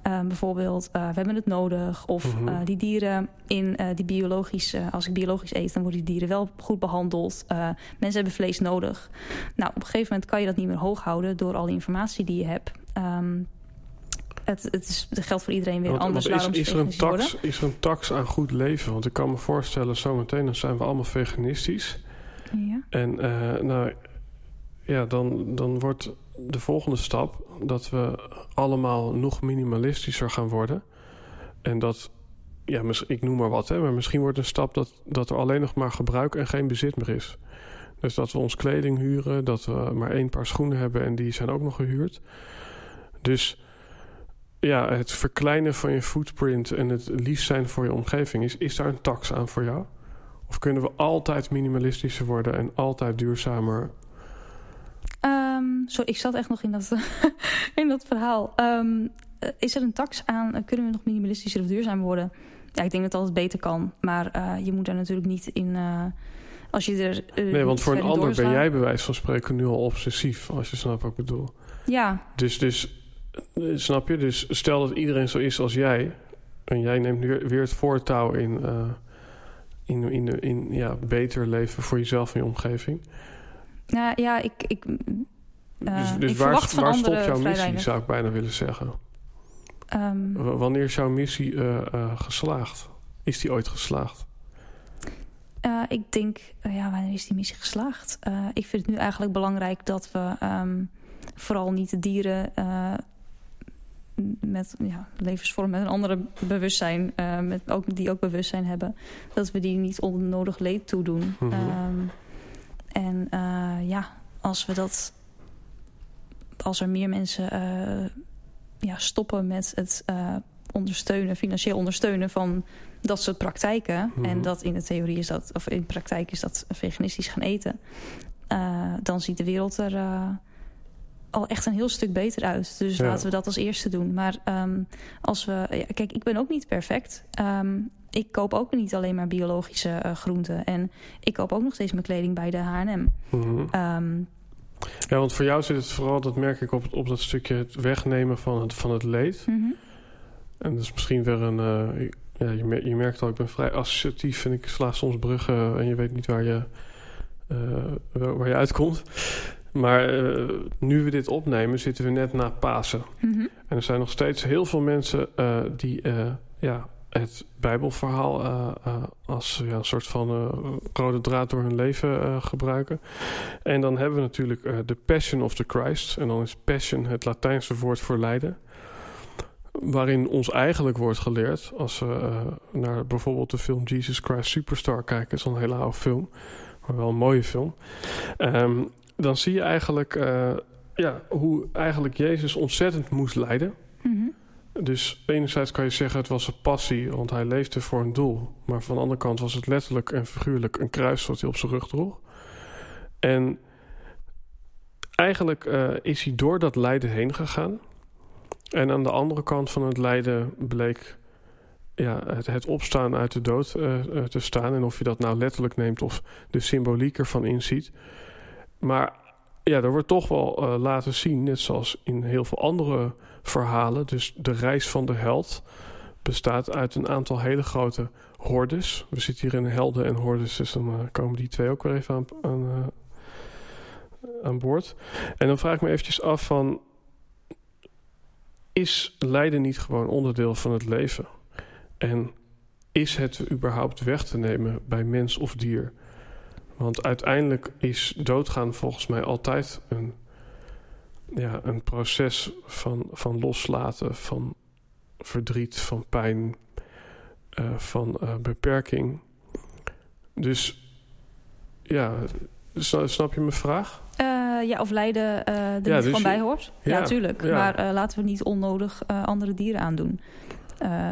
Uh, bijvoorbeeld, we hebben het nodig. Of mm -hmm. die dieren in die biologisch, als ik biologisch eet, dan worden die dieren wel goed behandeld. mensen hebben vlees nodig. Nou, op een gegeven moment kan je dat niet meer hoog houden door alle informatie die je hebt. Um, het, het, is, het geldt voor iedereen weer want, anders. Want is, is, er een tax, is er een tax aan goed leven? Want ik kan me voorstellen, zometeen dan zijn we allemaal veganistisch. En uh, nou, ja, dan, dan wordt de volgende stap dat we allemaal nog minimalistischer gaan worden. En dat, ja, ik noem maar wat, hè, maar misschien wordt een stap dat, dat er alleen nog maar gebruik en geen bezit meer is. Dus dat we ons kleding huren, dat we maar één paar schoenen hebben en die zijn ook nog gehuurd. Dus ja, het verkleinen van je footprint en het liefst zijn voor je omgeving, is, is daar een tax aan voor jou? Of kunnen we altijd minimalistischer worden en altijd duurzamer? Um, sorry, ik zat echt nog in dat, [LAUGHS] in dat verhaal. Um, is er een tax aan? Kunnen we nog minimalistischer of duurzamer worden? Ja, ik denk dat het beter kan. Maar uh, je moet daar natuurlijk niet in... Uh, als je er, uh, nee, want voor een ander ben jij bij wijze van spreken nu al obsessief. Als je snapt wat ik bedoel. Ja. Dus, dus snap je? Dus stel dat iedereen zo is als jij... en jij neemt weer, weer het voortouw in in, in, in ja, beter leven voor jezelf en je omgeving? Nou ja, ik. ik uh, dus dus ik waar, waar stopt jouw missie, zou ik bijna willen zeggen? Um, wanneer is jouw missie uh, uh, geslaagd? Is die ooit geslaagd? ik denk, ja, wanneer is die missie geslaagd? ik vind het nu eigenlijk belangrijk dat we um, vooral niet de dieren met ja, levensvorm met een andere bewustzijn, uh, met ook, die ook bewustzijn hebben, dat we die niet onnodig leed toedoen. Mm -hmm. um, en uh, ja, als we dat, als er meer mensen uh, ja, stoppen met het ondersteunen, financieel ondersteunen van dat soort praktijken, mm -hmm. en dat in de theorie is dat, of in de praktijk is dat veganistisch gaan eten, dan ziet de wereld er al echt een heel stuk beter uit. Dus ja. laten we dat als eerste doen. Maar um, als we. Ja, kijk, ik ben ook niet perfect. Um, ik koop ook niet alleen maar biologische uh, groenten. En ik koop ook nog steeds mijn kleding bij de HM. Mm -hmm. um, ja, want voor jou zit het vooral, dat merk ik op, op dat stukje het wegnemen van het, van het leed. Mm -hmm. En dat is misschien weer een. Uh, ja, je, je, merkt al, ik ben vrij associatief en ik sla soms bruggen en je weet niet waar je, uh, waar je uitkomt. Maar uh, nu we dit opnemen, zitten we net na Pasen. Mm -hmm. En er zijn nog steeds heel veel mensen uh, die uh, ja, het Bijbelverhaal als ja, een soort van rode draad door hun leven gebruiken. En dan hebben we natuurlijk de Passion of the Christ. En dan is passion het Latijnse woord voor lijden. Waarin ons eigenlijk wordt geleerd, als we naar bijvoorbeeld de film Jesus Christ Superstar kijken, is een hele oude film, maar wel een mooie film. Ehm, dan zie je eigenlijk ja, hoe eigenlijk Jezus ontzettend moest lijden. Mhm. Dus enerzijds kan je zeggen het was een passie, want hij leefde voor een doel. Maar van de andere kant was het letterlijk en figuurlijk een kruis wat hij op zijn rug droeg. En eigenlijk uh, is hij door dat lijden heen gegaan. En aan de andere kant van het lijden bleek ja, het, het opstaan uit de dood uh, te staan. En of je dat nou letterlijk neemt of de symboliek ervan inziet. Maar ja, er wordt toch wel uh, laten zien, net zoals in heel veel andere verhalen. Dus de reis van de held bestaat uit een aantal hele grote hordes. We zitten hier in helden en hordes, dus dan uh, komen die twee ook weer even aan, aan, uh, aan boord. En dan vraag ik me eventjes af van... Is lijden niet gewoon onderdeel van het leven? En is het überhaupt weg te nemen bij mens of dier... Want uiteindelijk is doodgaan volgens mij altijd een, ja, een proces van, van loslaten, van verdriet, van pijn, uh, van uh, beperking. Dus ja, snap je mijn vraag? Uh, ja, of lijden er ja, niet dus gewoon bij hoort. Ja, natuurlijk. Ja. Maar laten we niet onnodig andere dieren aandoen. Uh,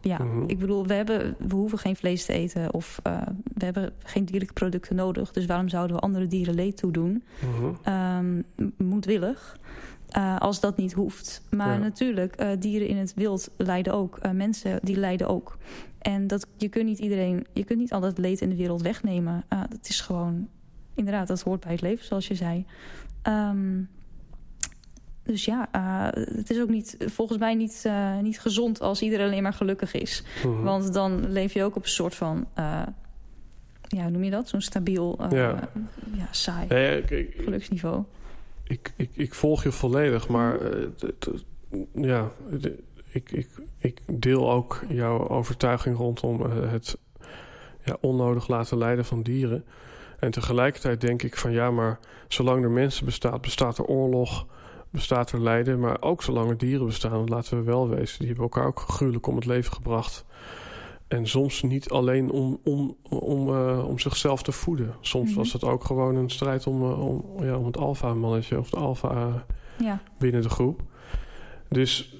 ja, mhm. ik bedoel, we, hebben, we hoeven geen vlees te eten of uh, we hebben geen dierlijke producten nodig. Dus waarom zouden we andere dieren leed toedoen? Mm um, moedwillig. Uh, als dat niet hoeft. Maar natuurlijk, dieren in het wild lijden ook. mensen die lijden ook. En dat, je kunt niet iedereen, je kunt niet al dat leed in de wereld wegnemen. dat is gewoon, inderdaad, dat hoort bij het leven, zoals je zei. Um, dus ja, uh, het is ook niet, volgens mij niet, uh, niet gezond als iedereen alleen maar gelukkig is. Mm Want dan leef je ook op een soort van, uh, ja, hoe noem je dat? Zo'n stabiel, ja. ja. saai ik, geluksniveau. Ik, ik, ik volg je volledig, maar ja, ik, ik, ik deel ook jouw overtuiging rondom het ja, onnodig laten leiden van dieren. En tegelijkertijd denk ik van ja, maar zolang er mensen bestaat, bestaat er oorlog bestaat er lijden. Maar ook zolang er dieren bestaan, laten we wel wezen. Die hebben elkaar ook gruwelijk om het leven gebracht. En soms niet alleen om, om, om, uh, om zichzelf te voeden. Soms mhm. was het ook gewoon een strijd om, uh, om, ja, om het alfa-mannetje of de alfa uh, ja. binnen de groep. Dus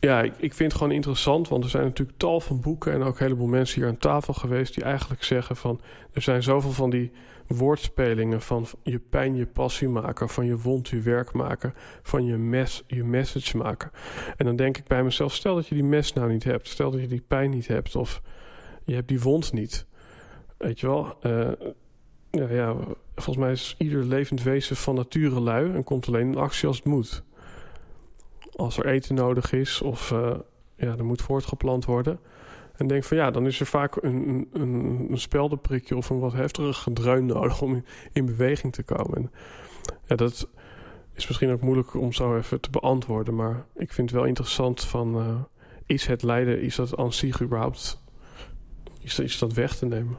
ja, ik, ik vind het gewoon interessant, want er zijn natuurlijk tal van boeken en ook een heleboel mensen hier aan tafel geweest die eigenlijk zeggen van er zijn zoveel van die woordspelingen van je pijn je passie maken, van je wond je werk maken, van je mes je message maken. En dan denk ik bij mezelf, stel dat je die mes nou niet hebt, stel dat je die pijn niet hebt of je hebt die wond niet. Weet je wel, uh, ja, ja, volgens mij is ieder levend wezen van nature lui en komt alleen in actie als het moet. Als er eten nodig is of uh, ja, er moet voortgeplant worden en denk van ja, dan is er vaak een, een, een speldenprikje of een wat heftiger gedreun nodig om in, beweging te komen. En ja, dat is misschien ook moeilijk om zo even te beantwoorden. Maar ik vind het wel interessant van uh, is het lijden, is dat aan zich überhaupt, is, is dat weg te nemen?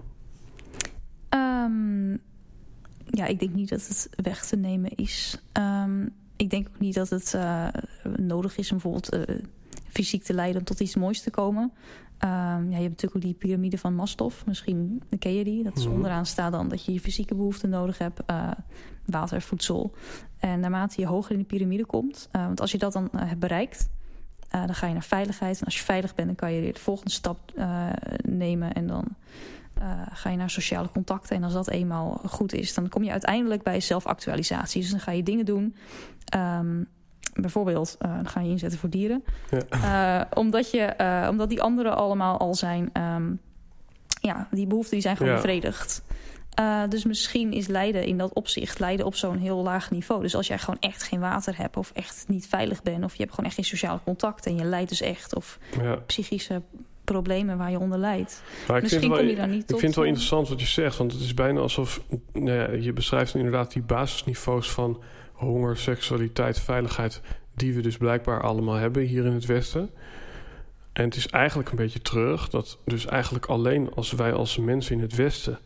Um, ja, ik denk niet dat het weg te nemen is. Um, ik denk ook niet dat het uh, nodig is om bijvoorbeeld uh, fysiek te lijden om tot iets moois te komen. Um, ja, je hebt natuurlijk ook die piramide van Maslow. Misschien ken je die. Dat is mhm. onderaan staat dan dat je je fysieke behoeften nodig hebt. Uh, water, voedsel. En naarmate je hoger in de piramide komt... Uh, want als je dat dan uh, hebt bereikt... dan ga je naar veiligheid. En als je veilig bent, dan kan je de volgende stap nemen. En dan ga je naar sociale contacten. En als dat eenmaal goed is... dan kom je uiteindelijk bij zelfactualisatie. Dus dan ga je dingen doen... Um, bijvoorbeeld, uh, dan ga je inzetten voor dieren. Ja. Uh, omdat, je, uh, omdat die anderen allemaal al zijn... Um, ja, die behoeften die zijn gewoon ja. bevredigd. dus misschien is lijden in dat opzicht... lijden op zo'n heel laag niveau. Dus als jij gewoon echt geen water hebt... of echt niet veilig bent... of je hebt gewoon echt geen sociale contact... en je lijdt dus echt... of ja. psychische problemen waar je onder lijdt. Misschien kom je daar niet Ik vind het wel interessant wat je zegt. Want het is bijna alsof... Nou ja, je beschrijft inderdaad die basisniveaus van honger, seksualiteit, veiligheid, die we dus blijkbaar allemaal hebben hier in het Westen. En het is eigenlijk een beetje terug dat dus eigenlijk alleen als wij als mensen in het Westen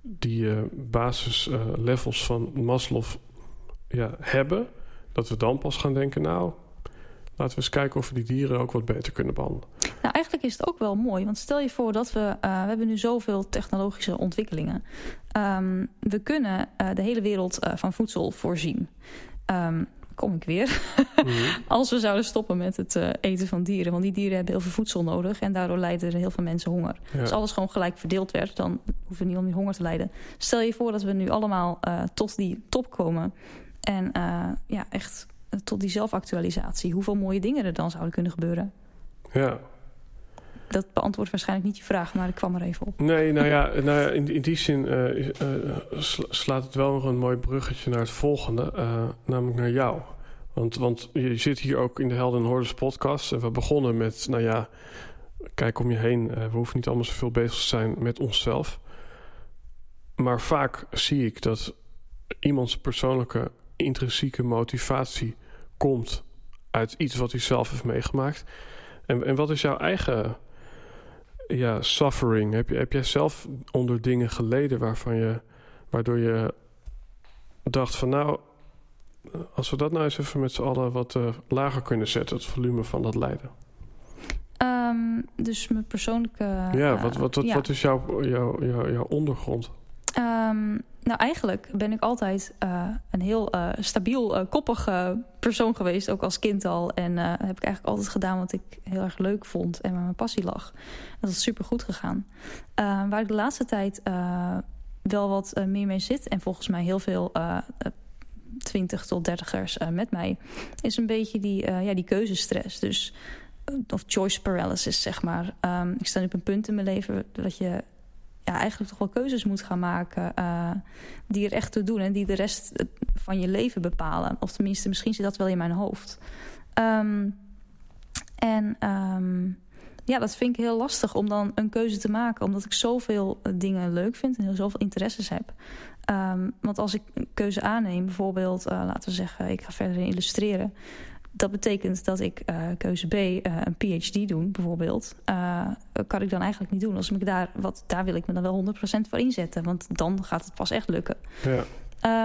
die uh, basislevels van Maslow ja, hebben, dat we dan pas gaan denken, nou, laten we eens kijken of we die dieren ook wat beter kunnen behandelen. Nou, eigenlijk is het ook wel mooi. Want stel je voor dat we... Uh, we hebben nu zoveel technologische ontwikkelingen. Um, we kunnen uh, de hele wereld uh, van voedsel voorzien. Um, kom ik weer. [LAUGHS] Mm -hmm. Als we zouden stoppen met het eten van dieren. Want die dieren hebben heel veel voedsel nodig. En daardoor lijden er heel veel mensen honger. Ja. Als alles gewoon gelijk verdeeld werd... dan hoeven we niemand meer honger te lijden. Stel je voor dat we nu allemaal tot die top komen. En ja, echt tot die zelfactualisatie. Hoeveel mooie dingen er dan zouden kunnen gebeuren. Ja, dat beantwoordt waarschijnlijk niet je vraag, maar ik kwam er even op. Nee, nou ja, [LAUGHS] nou ja in, in die zin uh, uh, slaat het wel nog een mooi bruggetje naar het volgende, uh, namelijk naar jou. Want, want je zit hier ook in de Helden en Hordes podcast. En we begonnen met, nou ja, kijk om je heen. we hoeven niet allemaal zoveel bezig te zijn met onszelf. Maar vaak zie ik dat iemands persoonlijke intrinsieke motivatie komt uit iets wat hij zelf heeft meegemaakt. En, en wat is jouw eigen ja, suffering? Heb, je, heb jij zelf onder dingen geleden waarvan je, waardoor je dacht van nou, als we dat nou eens even met z'n allen wat uh, lager kunnen zetten, het volume van dat lijden? Um, dus mijn persoonlijke. Ja, wat, wat, wat, ja. wat is jouw, jouw, jouw, jouw ondergrond? Um, nou, eigenlijk ben ik altijd uh, een heel uh, stabiel, uh, koppig persoon geweest, ook als kind al. En heb ik eigenlijk altijd gedaan wat ik heel erg leuk vond en waar mijn passie lag. Dat is super goed gegaan. waar ik de laatste tijd wel wat meer mee zit, en volgens mij heel veel 20 tot 30ers met mij, is een beetje die, ja, die keuzestress. Dus, of choice paralysis, zeg maar. Um, ik sta nu op een punt in mijn leven dat je ja, eigenlijk toch wel keuzes moet gaan maken uh, die er echt toe doen en die de rest van je leven bepalen. Of tenminste, misschien zit dat wel in mijn hoofd. Um, en um, ja, dat vind ik heel lastig om dan een keuze te maken, omdat ik zoveel dingen leuk vind en zoveel interesses heb. Um, want als ik een keuze aanneem, bijvoorbeeld, laten we zeggen, ik ga verder illustreren dat betekent dat ik uh, keuze B uh, een PhD doen, bijvoorbeeld. Uh, kan ik dan eigenlijk niet doen. Als ik daar, wat, daar wil ik me dan wel 100% voor inzetten. Want dan gaat het pas echt lukken. Ja.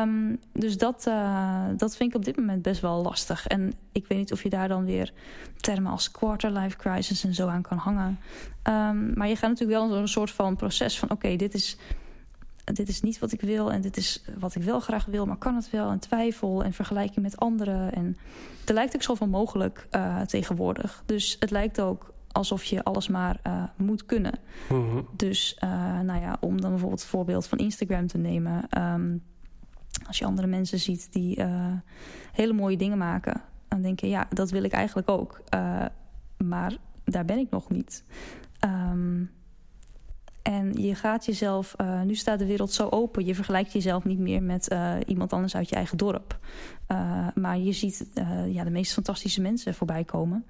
Um, dus dat, dat vind ik op dit moment best wel lastig. En ik weet niet of je daar dan weer termen als quarter-life crisis en zo aan kan hangen. Um, maar je gaat natuurlijk wel door een soort van proces van... oké, okay, dit is dit is niet wat ik wil en dit is wat ik wel graag wil, maar kan het wel? En twijfel en vergelijking met anderen. En er lijkt ook zoveel mogelijk uh, tegenwoordig. Dus het lijkt ook alsof je alles maar uh, moet kunnen. Mm -hmm. Dus uh, nou ja, om dan bijvoorbeeld het voorbeeld van Instagram te nemen. Um, als je andere mensen ziet die hele mooie dingen maken, dan denk je, ja, dat wil ik eigenlijk ook. maar daar ben ik nog niet. Um, en je gaat jezelf, uh, nu staat de wereld zo open, je vergelijkt jezelf niet meer met uh, iemand anders uit je eigen dorp. Uh, maar je ziet ja, de meest fantastische mensen voorbij komen.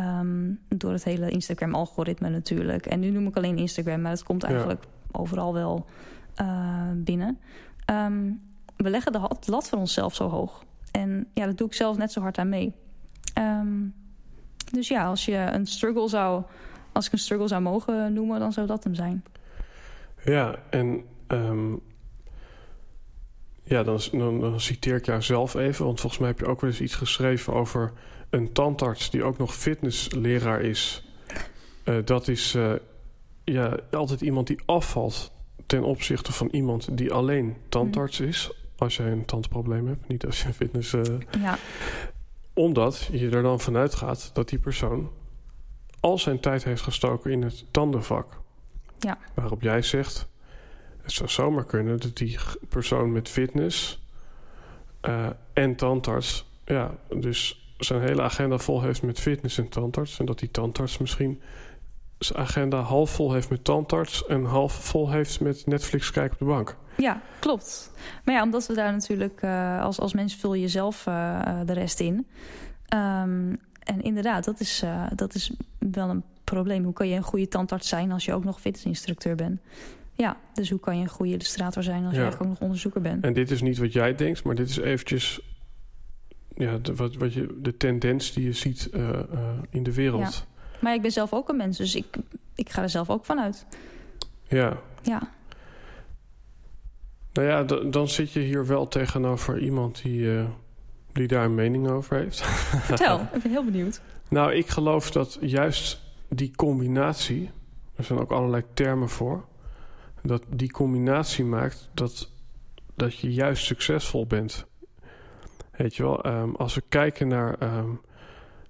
Um, door het hele Instagram-algoritme natuurlijk. En nu noem ik alleen Instagram, maar het komt eigenlijk ja. overal wel binnen. Um, we leggen de lat voor onszelf zo hoog. En ja, dat doe ik zelf net zo hard aan mee. Um, dus ja, als je een struggle zou als ik een struggle zou mogen noemen, dan zou dat hem zijn. Ja, en um, ja, dan, dan, dan, citeer ik jou zelf even. Want volgens mij heb je ook wel eens iets geschreven over een tandarts die ook nog fitnessleraar is. Uh, dat is uh, ja, altijd iemand die afvalt ten opzichte van iemand die alleen tandarts is. Als jij een tandprobleem hebt, niet als je fitness. Uh, ja. Omdat je er dan vanuit gaat dat die persoon al zijn tijd heeft gestoken in het tandenvak. Ja. Waarop jij zegt, het zou zomaar kunnen dat die persoon met fitness uh, en tandarts, ja, dus zijn hele agenda vol heeft met fitness en tandarts. En dat die tandarts misschien zijn agenda half vol heeft met tandarts en half vol heeft met Netflix kijken op de bank. Ja, klopt. Maar ja, omdat we daar natuurlijk uh, als, als mens vul je zelf uh, de rest in. Um, en inderdaad, dat is, uh, dat is wel een probleem. Hoe kan je een goede tandarts zijn als je ook nog fitnessinstructeur bent? Ja, dus hoe kan je een goede illustrator zijn als ja. je eigenlijk ook nog onderzoeker bent? En dit is niet wat jij denkt, maar dit is eventjes ja, de, wat, wat je, de tendens die je ziet uh, uh, in de wereld. Ja. Maar ik ben zelf ook een mens, dus ik, ik ga er zelf ook vanuit. Ja. Ja. Nou ja, dan zit je hier wel tegenover iemand die, uh, die daar een mening over heeft. [LAUGHS] Vertel, ik ben heel benieuwd. Nou, ik geloof dat juist die combinatie, er zijn ook allerlei termen voor, dat die combinatie maakt dat, dat je juist succesvol bent. Weet je wel, um, als we kijken naar um,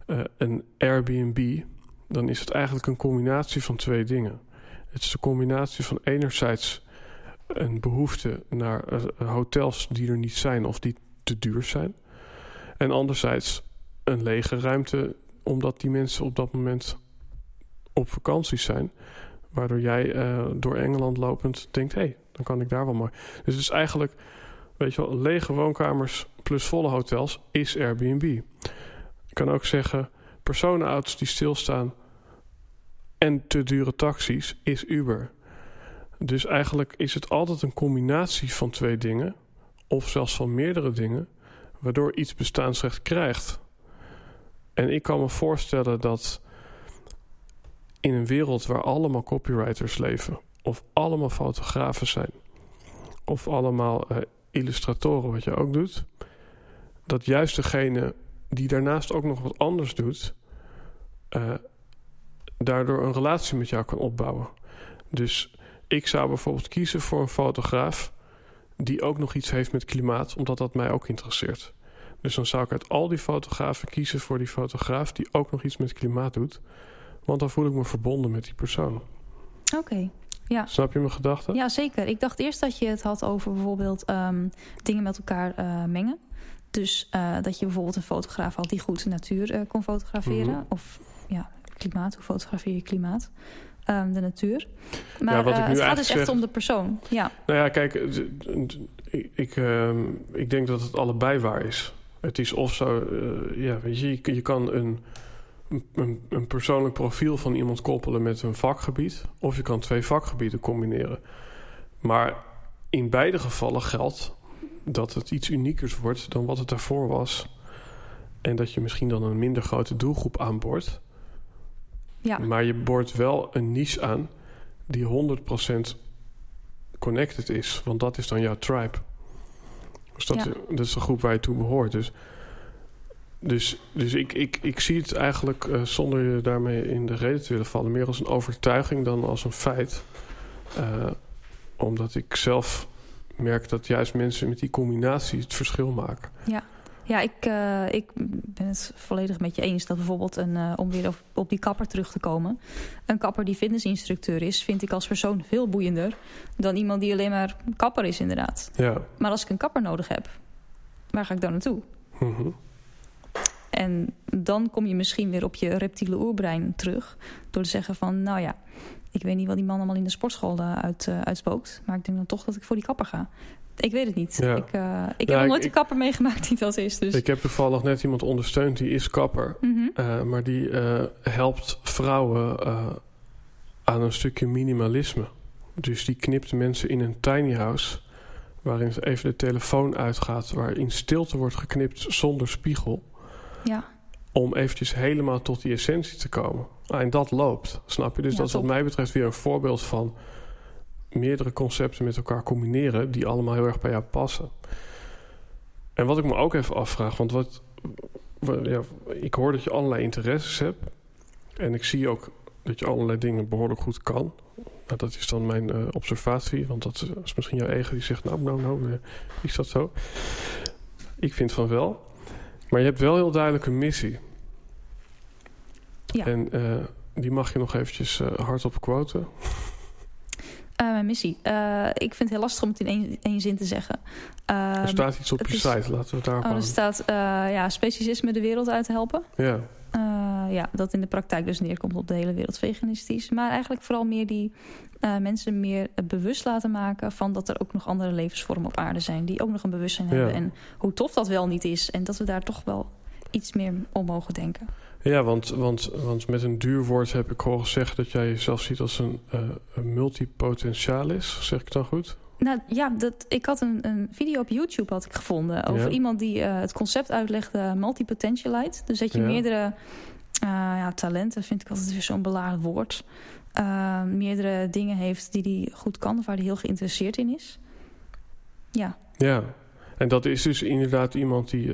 uh, een Airbnb, dan is het eigenlijk een combinatie van twee dingen. Het is de combinatie van enerzijds een behoefte naar uh, hotels die er niet zijn of die te duur zijn. En anderzijds een lege ruimte omdat die mensen op dat moment op vakantie zijn. Waardoor jij uh, door Engeland lopend denkt: hé, hey, dan kan ik daar wel mooi. Dus het is eigenlijk, weet je wel, lege woonkamers plus volle hotels is Airbnb. Ik kan ook zeggen: personenauto's die stilstaan en te dure taxis is Uber. Dus eigenlijk is het altijd een combinatie van twee dingen, of zelfs van meerdere dingen, waardoor iets bestaansrecht krijgt. En ik kan me voorstellen dat in een wereld waar allemaal copywriters leven, of allemaal fotografen zijn, of allemaal uh, illustratoren, wat je ook doet, dat juist degene die daarnaast ook nog wat anders doet, uh, daardoor een relatie met jou kan opbouwen. Dus ik zou bijvoorbeeld kiezen voor een fotograaf die ook nog iets heeft met klimaat, omdat dat mij ook interesseert. Dus dan zou ik uit al die fotografen kiezen voor die fotograaf die ook nog iets met klimaat doet. Want dan voel ik me verbonden met die persoon. Oké. Ja. Snap je mijn gedachten? Ja, zeker. Ik dacht eerst dat je het had over bijvoorbeeld um, dingen met elkaar uh, mengen. Dus uh, dat je bijvoorbeeld een fotograaf had die goed de natuur uh, kon fotograferen. Mm -hmm. Of ja, klimaat. Hoe fotografeer je klimaat? Um, de natuur. Maar ja, wat ik nu het gaat dus echt zeg... om de persoon. Ja. Nou ja, kijk, ik, ik, uh, ik denk dat het allebei waar is. Het is of zo, uh, ja, weet je, je, je kan een, een, een, persoonlijk profiel van iemand koppelen met een vakgebied, of je kan twee vakgebieden combineren. Maar in beide gevallen geldt dat het iets uniekers wordt dan wat het daarvoor was. En dat je misschien dan een minder grote doelgroep aanboort. Ja. Maar je boort wel een niche aan die 100% connected is. Want dat is dan jouw tribe. Dus dat, ja. dat is de groep waar je toe behoort. Dus, dus, dus ik, ik, ik zie het eigenlijk uh, zonder je daarmee in de reden te willen vallen... meer als een overtuiging dan als een feit. Uh, omdat ik zelf merk dat juist mensen met die combinatie het verschil maken. Ja. Ja, ik, uh, ik ben het volledig met je eens dat bijvoorbeeld, een, uh, om weer op, op, die kapper terug te komen... een kapper die fitnessinstructeur is, vind ik als persoon veel boeiender... dan iemand die alleen maar kapper is, inderdaad. Ja. Maar als ik een kapper nodig heb, waar ga ik dan naartoe? Mm -hmm. En dan kom je misschien weer op je reptiele oerbrein terug... door te zeggen van, nou ja, ik weet niet wat die man allemaal in de sportschool uit, uh, uitspookt... maar ik denk dan toch dat ik voor die kapper ga. Ik weet het niet. Ja. Ik, uh, ik ja, heb nog nooit ik, een kapper meegemaakt die dat is. Dus. Ik heb toevallig net iemand ondersteund die is kapper. Mm -hmm. uh, maar die uh, helpt vrouwen aan een stukje minimalisme. Dus die knipt mensen in een tiny house... waarin even de telefoon uitgaat... waarin stilte wordt geknipt zonder spiegel. Ja. Om eventjes helemaal tot die essentie te komen. Ah, en dat loopt, snap je? Dus Ja, dat is wat mij betreft weer een voorbeeld van meerdere concepten met elkaar combineren die allemaal heel erg bij jou passen. En wat ik me ook even afvraag, want wat, wat- ja, ik hoor dat je allerlei interesses hebt en ik zie ook dat je allerlei dingen behoorlijk goed kan. Nou, dat is dan mijn eh, observatie, want dat is misschien jouw ego die zegt, nou, nou, nou, eh, is dat zo? Ik vind van wel. Maar je hebt wel heel duidelijk een missie. Ja. En eh, die mag je nog eventjes hardop quoten. Eh, mijn missie. Eh, ik vind het heel lastig om het in één, één zin te zeggen. Er Ehm, staat iets op je is- site, laten we het daarop oh, er staat eh, ja, specialisme de wereld uit te helpen. Ja, ja, dat in de praktijk dus neerkomt op de hele wereld veganistisch. Maar eigenlijk vooral meer die mensen meer bewust laten maken... van dat er ook nog andere levensvormen op aarde zijn... die ook nog een bewustzijn Ja. hebben. En hoe tof dat wel niet is. En dat we daar toch wel iets meer om mogen denken. Ja want, want, want met een duur woord heb ik horen zeggen... dat jij jezelf ziet als een, eh een multipotentialis. Zeg ik het dan goed? Nou ja, dat, ik had een, een video op YouTube had ik gevonden... over Ja. iemand die eh, het concept uitlegde multipotentialite. Dus dat je Ja. meerdere ja, talenten vind ik altijd weer zo'n belaagd woord. meerdere dingen heeft die hij goed kan... of waar hij heel geïnteresseerd in is. Ja. Ja, en dat is dus inderdaad iemand die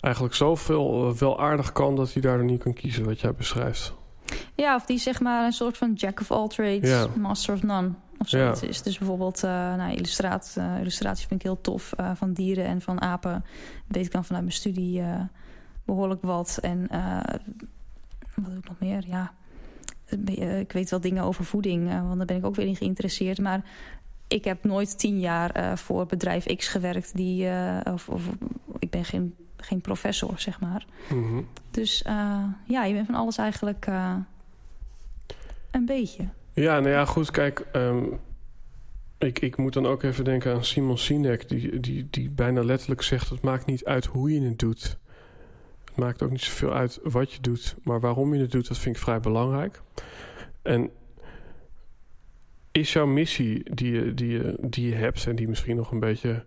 eigenlijk zoveel wel aardig kan... dat hij daar niet kan kiezen wat jij beschrijft. Ja, of die zeg maar een soort van jack of all trades, master of none. Of zoiets is. Dus bijvoorbeeld uh, nou, illustratie, uh, illustratie vind ik heel tof. Uh, van dieren en van apen weet ik dan vanuit mijn studie behoorlijk wat. En wat doe ik nog meer? Ja, ik weet wel dingen over voeding. want daar ben ik ook weer in geïnteresseerd. Maar ik heb nooit tien jaar voor bedrijf X gewerkt. Die, of, of, ik ben geen geen professor, zeg maar. Mhm. Dus uh, ja, je bent van alles eigenlijk uh, een beetje. Ja, nou ja, goed, kijk... Um, ik, ik moet dan ook even denken aan Simon Sinek... Die, die, die bijna letterlijk zegt... het maakt niet uit hoe je het doet. Het maakt ook niet zoveel uit wat je doet. Maar waarom je het doet, dat vind ik vrij belangrijk. En is jouw missie die je, die je, die je hebt... en die misschien nog een beetje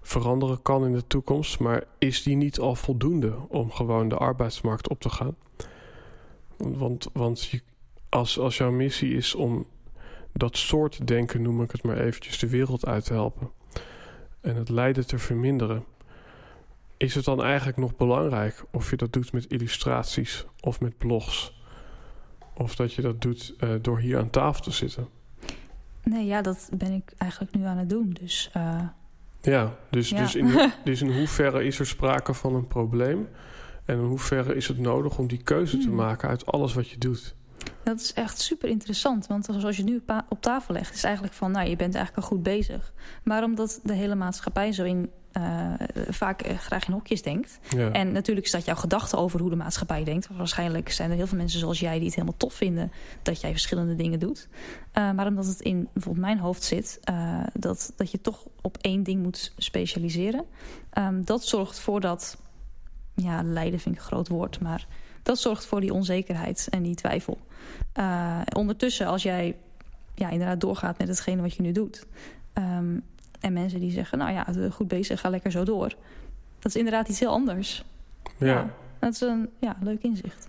veranderen kan in de toekomst. Maar is die niet al voldoende om gewoon de arbeidsmarkt op te gaan? Want, want als, als jouw missie is om dat soort denken, noem ik het maar eventjes, de wereld uit te helpen. En het lijden te verminderen. Is het dan eigenlijk nog belangrijk of je dat doet met illustraties of met blogs? Of dat je dat doet uh, door hier aan tafel te zitten? Nee, ja, dat ben ik eigenlijk nu aan het doen. Dus uh, ja, dus, Dus, in, [LAUGHS] dus in hoeverre is er sprake van een probleem? En in hoeverre is het nodig om die keuze te hmm. maken uit alles wat je doet? Dat is echt super interessant. Want zoals je nu op tafel legt, is eigenlijk van... nou, je bent eigenlijk al goed bezig. Maar omdat de hele maatschappij zo in uh, vaak uh, graag in hokjes denkt. En natuurlijk is dat jouw gedachte over hoe de maatschappij denkt. Waarschijnlijk zijn er heel veel mensen zoals jij die het helemaal tof vinden dat jij verschillende dingen doet. Uh, maar omdat het in bijvoorbeeld mijn hoofd zit, dat, dat je toch op één ding moet specialiseren. Um, dat zorgt voor dat, ja, lijden vind ik een groot woord, maar dat zorgt voor die onzekerheid en die twijfel. ondertussen, als jij ja, inderdaad doorgaat met hetgene wat je nu doet. Um, en mensen die zeggen, nou ja, goed bezig, ga lekker zo door. Dat is inderdaad iets heel anders. Ja. dat is een ja, leuk inzicht.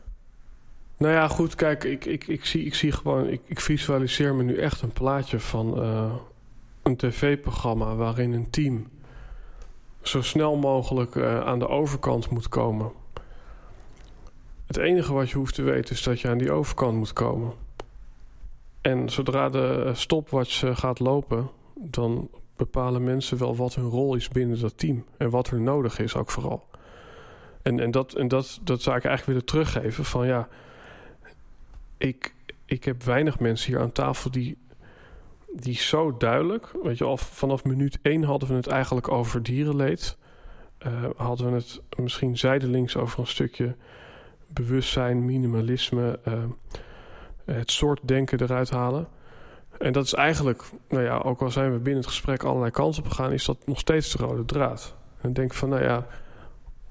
Nou ja, goed, kijk, ik, ik, ik, zie, ik zie gewoon, ik, ik visualiseer me nu echt een plaatje van uh, een tv-programma waarin een team zo snel mogelijk uh, aan de overkant moet komen. Het enige wat je hoeft te weten is dat je aan die overkant moet komen. En zodra de stopwatch uh, gaat lopen, dan bepalen mensen wel wat hun rol is binnen dat team. En wat er nodig is ook vooral. En, en, dat, en dat, dat zou ik eigenlijk willen teruggeven. Van ja, ik, ik heb weinig mensen hier aan tafel die, die zo duidelijk... Weet je, al vanaf minuut één hadden we het eigenlijk over dierenleed. Uh, hadden we het misschien zijdelings over een stukje bewustzijn, minimalisme... Uh, het soort denken eruit halen... En dat is eigenlijk, nou ja, ook al zijn we binnen het gesprek allerlei kansen op gegaan, is dat nog steeds de rode draad. En denk van, nou ja,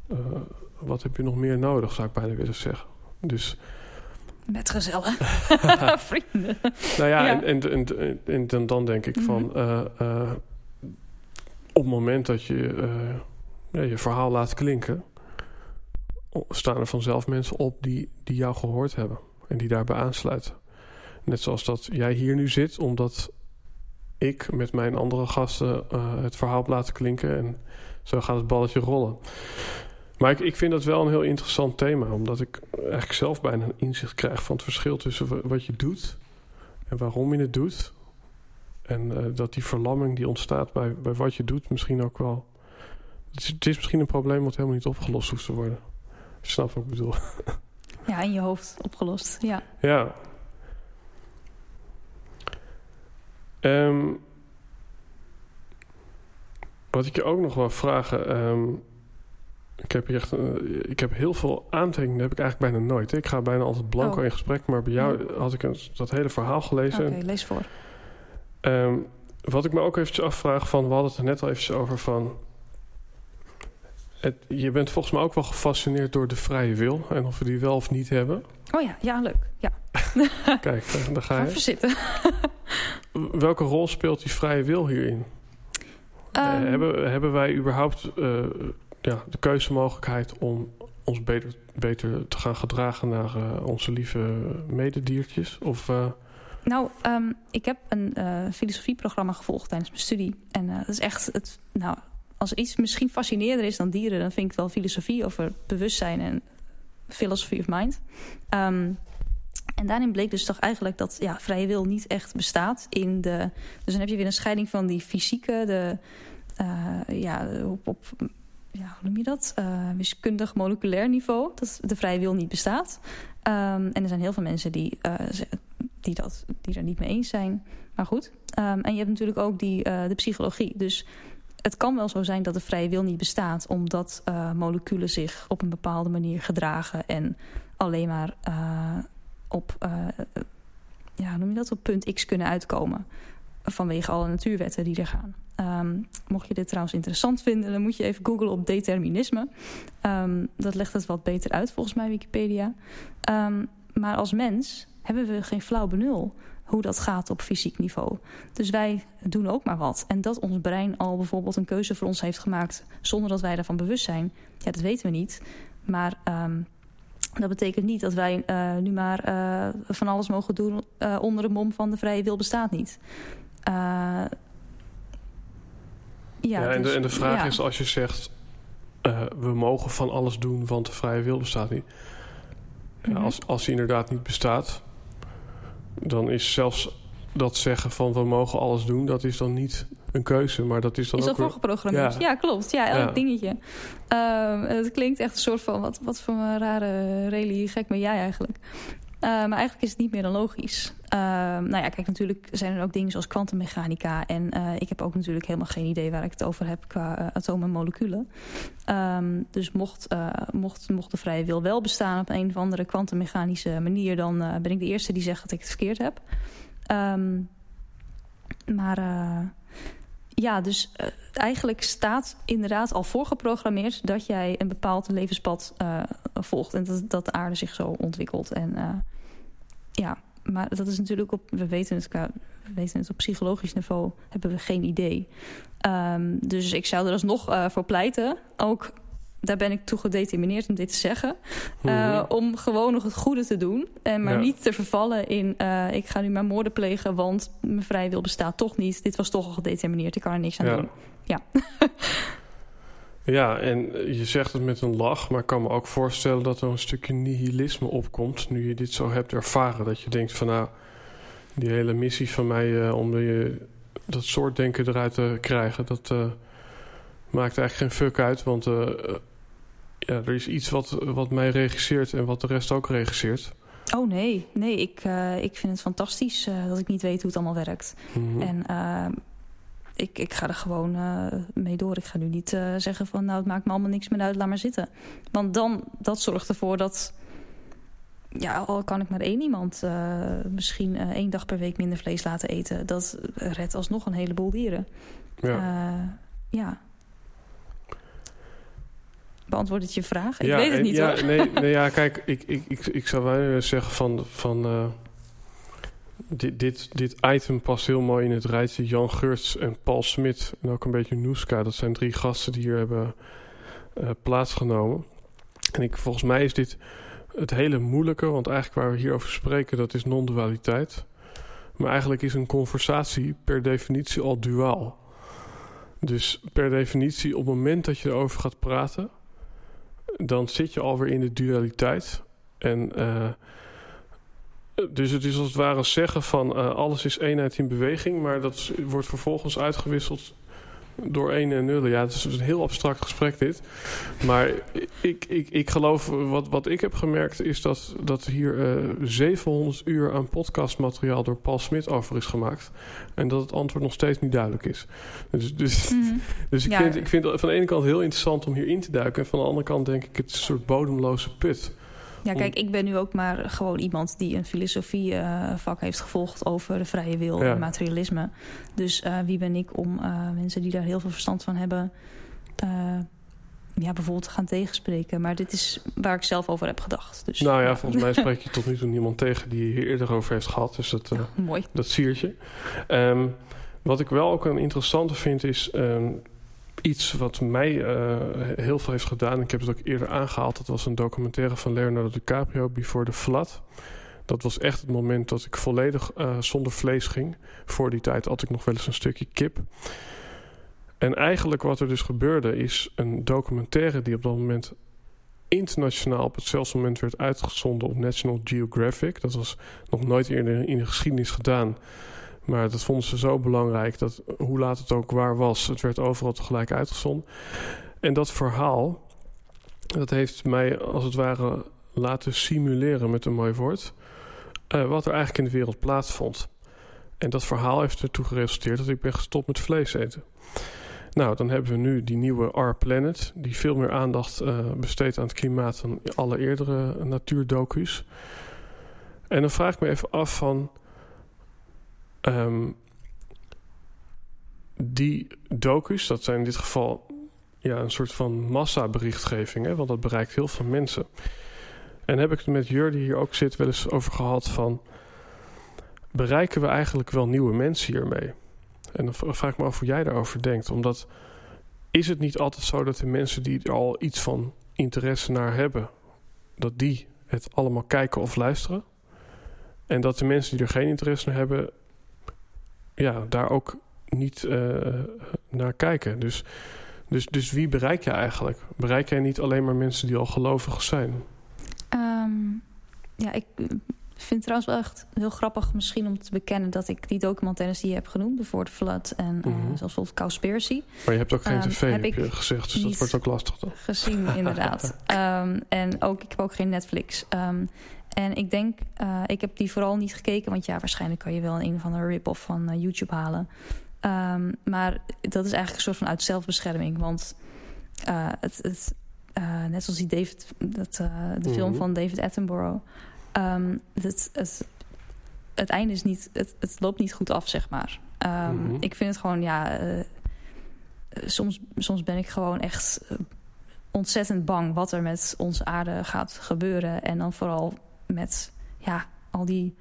uh, wat heb je nog meer nodig, zou ik bijna willen zeggen. Dus. Met gezellen. [LAUGHS] [LAUGHS] Vrienden. Nou ja, ja. En, en, en, en, dan denk ik van, mm -hmm. uh, op het moment dat je ja, je verhaal laat klinken, staan er vanzelf mensen op die, die jou gehoord hebben en die daarbij aansluiten. Net zoals dat jij hier nu zit, omdat ik met mijn andere gasten uh, het verhaal laten klinken. En zo gaat het balletje rollen. Maar ik, ik vind dat wel een heel interessant thema, omdat ik eigenlijk zelf bijna een inzicht krijg van het verschil tussen wat je doet en waarom je het doet. En uh, dat die verlamming die ontstaat bij, bij wat je doet, misschien ook wel. Het is, het is misschien een probleem wat helemaal niet opgelost hoeft te worden. Je snapt wat ik bedoel. Ja, in je hoofd opgelost. Ja. Ja, Um, wat ik je ook nog wil vragen. Um, ik heb hier echt, uh, ik heb heel veel aantekeningen, heb ik eigenlijk bijna nooit. Ik ga bijna altijd blanco oh. in gesprek, maar bij jou had ik een, dat hele verhaal gelezen. Oké, lees voor. Um, wat ik me ook eventjes afvraag van, we hadden het er net al eventjes over van... Het, je bent volgens mij ook wel gefascineerd door de vrije wil en of we die wel of niet hebben. Oh ja, ja, leuk. Ja. [LAUGHS] Kijk, daar ga je. Even zitten. Welke rol speelt die vrije wil hierin? Um, hebben, hebben wij überhaupt uh, ja, de keuzemogelijkheid om ons beter, beter te gaan gedragen naar onze lieve medediertjes? Of, Nou, um, ik heb een filosofieprogramma gevolgd tijdens mijn studie. En dat is echt het. Nou, als iets misschien fascinerender is dan dieren, dan vind ik wel filosofie over bewustzijn en philosophy of mind. Um, en daarin bleek dus toch eigenlijk dat ja, vrije wil niet echt bestaat in de. Dus dan heb je weer een scheiding van die fysieke, de. Uh, ja, op, op ja, hoe noem je dat? Uh, wiskundig moleculair niveau. Dat de vrije wil niet bestaat. Um, en er zijn heel veel mensen die, uh, die, dat, die daar niet mee eens zijn. Maar goed. Um, en je hebt natuurlijk ook die, de psychologie. Dus het kan wel zo zijn dat de vrije wil niet bestaat, omdat uh, moleculen zich op een bepaalde manier gedragen en alleen maar uh, op, uh, ja, noem je dat, op punt X kunnen uitkomen. Vanwege alle natuurwetten die er gaan. Um, mocht je dit trouwens interessant vinden, dan moet je even googlen op determinisme. Um, dat legt het wat beter uit volgens mij, Wikipedia. Um, maar als mens hebben we geen flauw benul hoe dat gaat op fysiek niveau. Dus wij doen ook maar wat. En dat ons brein al bijvoorbeeld een keuze voor ons heeft gemaakt zonder dat wij daarvan bewust zijn, ja, dat weten we niet. Maar um, dat betekent niet dat wij uh, nu maar uh, van alles mogen doen uh, onder de mom van de vrije wil bestaat niet. ja, ja en, de, dus, en de vraag ja. is als je zegt we mogen van alles doen, want de vrije wil bestaat niet. Mm -hmm. als, als die inderdaad niet bestaat, dan is zelfs dat zeggen van we mogen alles doen, dat is dan niet een keuze, maar dat is dan is ook... Is voorgeprogrammeerd? Ja. ja. klopt. Ja, elk ja. dingetje. Uh, het klinkt echt een soort van, wat, wat voor een rare religie gek ben jij eigenlijk? Uh, maar eigenlijk is het niet meer dan logisch. Uh, nou ja, kijk, natuurlijk zijn er ook dingen zoals kwantummechanica. En uh, ik heb ook natuurlijk helemaal geen idee waar ik het over heb qua atomen en moleculen. Um, dus mocht, mocht, mocht de vrije wil wel bestaan op een of andere kwantummechanische manier... dan ben ik de eerste die zegt dat ik het verkeerd heb. Um, maar ja, dus uh, eigenlijk staat inderdaad al voorgeprogrammeerd dat jij een bepaald levenspad uh, volgt en dat, dat de aarde zich zo ontwikkelt. En uh, ja, maar dat is natuurlijk op, we weten het, we weten het op psychologisch niveau, hebben we geen idee. Um, dus ik zou er alsnog voor pleiten, ook daar ben ik toe gedetermineerd om dit te zeggen. Uh, om gewoon nog het goede te doen. En maar ja. niet te vervallen in... Uh, ik ga nu maar moorden plegen, want mijn vrije wil bestaat toch niet. Dit was toch al gedetermineerd, ik kan er niks aan ja. doen. Ja. [LAUGHS] ja, en je zegt het met een lach... maar ik kan me ook voorstellen dat er een stukje nihilisme opkomt... nu je dit zo hebt ervaren. Dat je denkt van nou, die hele missie van mij... Uh, om de, dat soort denken eruit te krijgen... dat maakt eigenlijk geen fuck uit, want ja, er is iets wat, wat mij regisseert en wat de rest ook regisseert. Oh nee, nee, ik, uh, ik vind het fantastisch uh, dat ik niet weet hoe het allemaal werkt. Mm -hmm. En uh, ik, ik ga er gewoon mee door. Ik ga nu niet zeggen van nou het maakt me allemaal niks meer uit, laat maar zitten. Want dan, dat zorgt ervoor dat, ja, al kan ik maar één iemand misschien één dag per week minder vlees laten eten. Dat redt alsnog een heleboel dieren. Ja. ja beantwoord het je vraag? Ik ja, weet het niet ja, hoor. Nee, nee, ja, [LAUGHS] kijk, ik, ik, ik, ik zou wel zeggen van... van uh, dit, dit, dit item past heel mooi in het rijtje Jan Geurts en Paul Smit. En ook een beetje Noeska. Dat zijn drie gasten die hier hebben uh, plaatsgenomen. En ik, volgens mij is dit het hele moeilijke. Want eigenlijk waar we hier over spreken, dat is non-dualiteit. Maar eigenlijk is een conversatie per definitie al duaal. Dus per definitie, op het moment dat je erover gaat praten dan zit je alweer in de dualiteit. En uh, dus het is als het ware zeggen van uh, alles is eenheid in beweging, maar dat wordt vervolgens uitgewisseld door 1 en nullen. Ja, het is een heel abstract gesprek dit. Maar ik, ik, ik geloof, wat, wat ik heb gemerkt... is dat, dat hier uh, eh, 700 uur aan podcastmateriaal... door Paul Smit over is gemaakt. En dat het antwoord nog steeds niet duidelijk is. Dus, dus, mm -hmm. [LAUGHS] dus ik, ja. vind, ik vind het van de ene kant heel interessant om hier in te duiken... en van de andere kant denk ik, het is een soort bodemloze put... Ja, kijk, ik ben nu ook maar gewoon iemand die een filosofievak uh, heeft gevolgd over de vrije wil ja. en materialisme. Dus uh, wie ben ik om uh, mensen die daar heel veel verstand van hebben, ja, bijvoorbeeld te gaan tegenspreken. Maar dit is waar ik zelf over heb gedacht. Dus, nou ja, volgens mij [LAUGHS] spreek je tot nu toe niemand tegen die hier eerder over heeft gehad. Dus dat, ja, mooi. dat siertje. Um, wat ik wel ook een interessante vind is... Um, iets wat mij eh, heel veel heeft gedaan. Ik heb het ook eerder aangehaald. Dat was een documentaire van Leonardo DiCaprio, Before the Flood. Dat was echt het moment dat ik volledig uh, zonder vlees ging. Voor die tijd had ik nog wel eens een stukje kip. En eigenlijk wat er dus gebeurde is een documentaire die op dat moment internationaal op hetzelfde moment werd uitgezonden op National Geographic. Dat was nog nooit eerder in de geschiedenis gedaan. Maar dat vonden ze zo belangrijk dat hoe laat het ook waar was, het werd overal tegelijk uitgezonden. En dat verhaal, dat heeft mij als het ware laten simuleren met een mooi woord. Uh, wat er eigenlijk in de wereld plaatsvond. En dat verhaal heeft ertoe geresulteerd dat ik ben gestopt met vlees eten. Nou, dan hebben we nu die nieuwe Our Planet, die veel meer aandacht uh, besteedt aan het klimaat dan alle eerdere natuurdocus. En dan vraag ik me even af van. Um, die docus, dat zijn in dit geval ja, een soort van massaberichtgeving, hè, want dat bereikt heel veel mensen. En heb ik het met Jur, die hier ook zit, wel eens over gehad van... bereiken we eigenlijk wel nieuwe mensen hiermee? En dan vraag ik me af hoe jij daarover denkt. Omdat is het niet altijd zo dat de mensen die er al iets van interesse naar hebben... dat die het allemaal kijken of luisteren? En dat de mensen die er geen interesse naar hebben... ja, daar ook niet uh, naar kijken. Dus, dus, dus wie bereik je eigenlijk? Bereik jij niet alleen maar mensen die al gelovig zijn? Um, ja, ik vind het trouwens wel echt heel grappig misschien om te bekennen... dat ik die documentaires die je hebt genoemd... The Flood en mm -hmm. uh, zelfs bijvoorbeeld Cowspiracy... Maar je hebt ook geen um, tv, heb, heb je gezegd. Dus dat wordt ook lastig dan. Gezien, inderdaad. um, [LAUGHS] en ook, ik heb ook geen Netflix. En ik denk, uh, ik heb die vooral niet gekeken... want ja, waarschijnlijk kan je wel een of andere rip-off van uh, YouTube halen... maar dat is eigenlijk een soort van uit zelfbescherming. Want uh, het, het, net zoals die David, dat, de mm -hmm. film van David Attenborough. Um, het, het, het einde is niet, het, het loopt niet goed af, zeg maar. Um, mm -hmm. Ik vind het gewoon, ja, soms, soms ben ik gewoon echt ontzettend bang wat er met onze aarde gaat gebeuren. En dan vooral met, ja, al die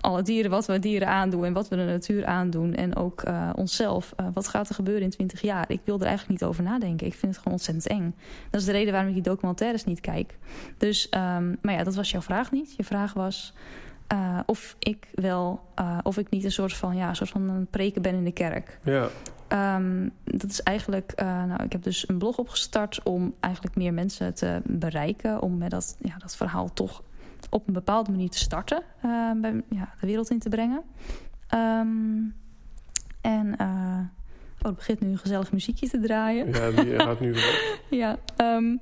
alle dieren, wat we dieren aandoen en wat we de natuur aandoen. En ook uh, onszelf. Uh, wat gaat er gebeuren in 20 jaar? Ik wil er eigenlijk niet over nadenken. Ik vind het gewoon ontzettend eng. Dat is de reden waarom ik die documentaires niet kijk. Dus, um, maar ja, dat was jouw vraag niet. Je vraag was uh, of ik wel, of ik niet een soort van, ja, een soort van een preken ben in de kerk. Ja. Um, dat is eigenlijk, nou, ik heb dus een blog opgestart om eigenlijk meer mensen te bereiken. Om met dat, ja, dat verhaal toch op een bepaalde manier te starten, uh, bij, ja, de wereld in te brengen. Um, en uh, oh, het begint nu een gezellig muziekje te draaien. Ja, die gaat nu [LAUGHS] ja, um,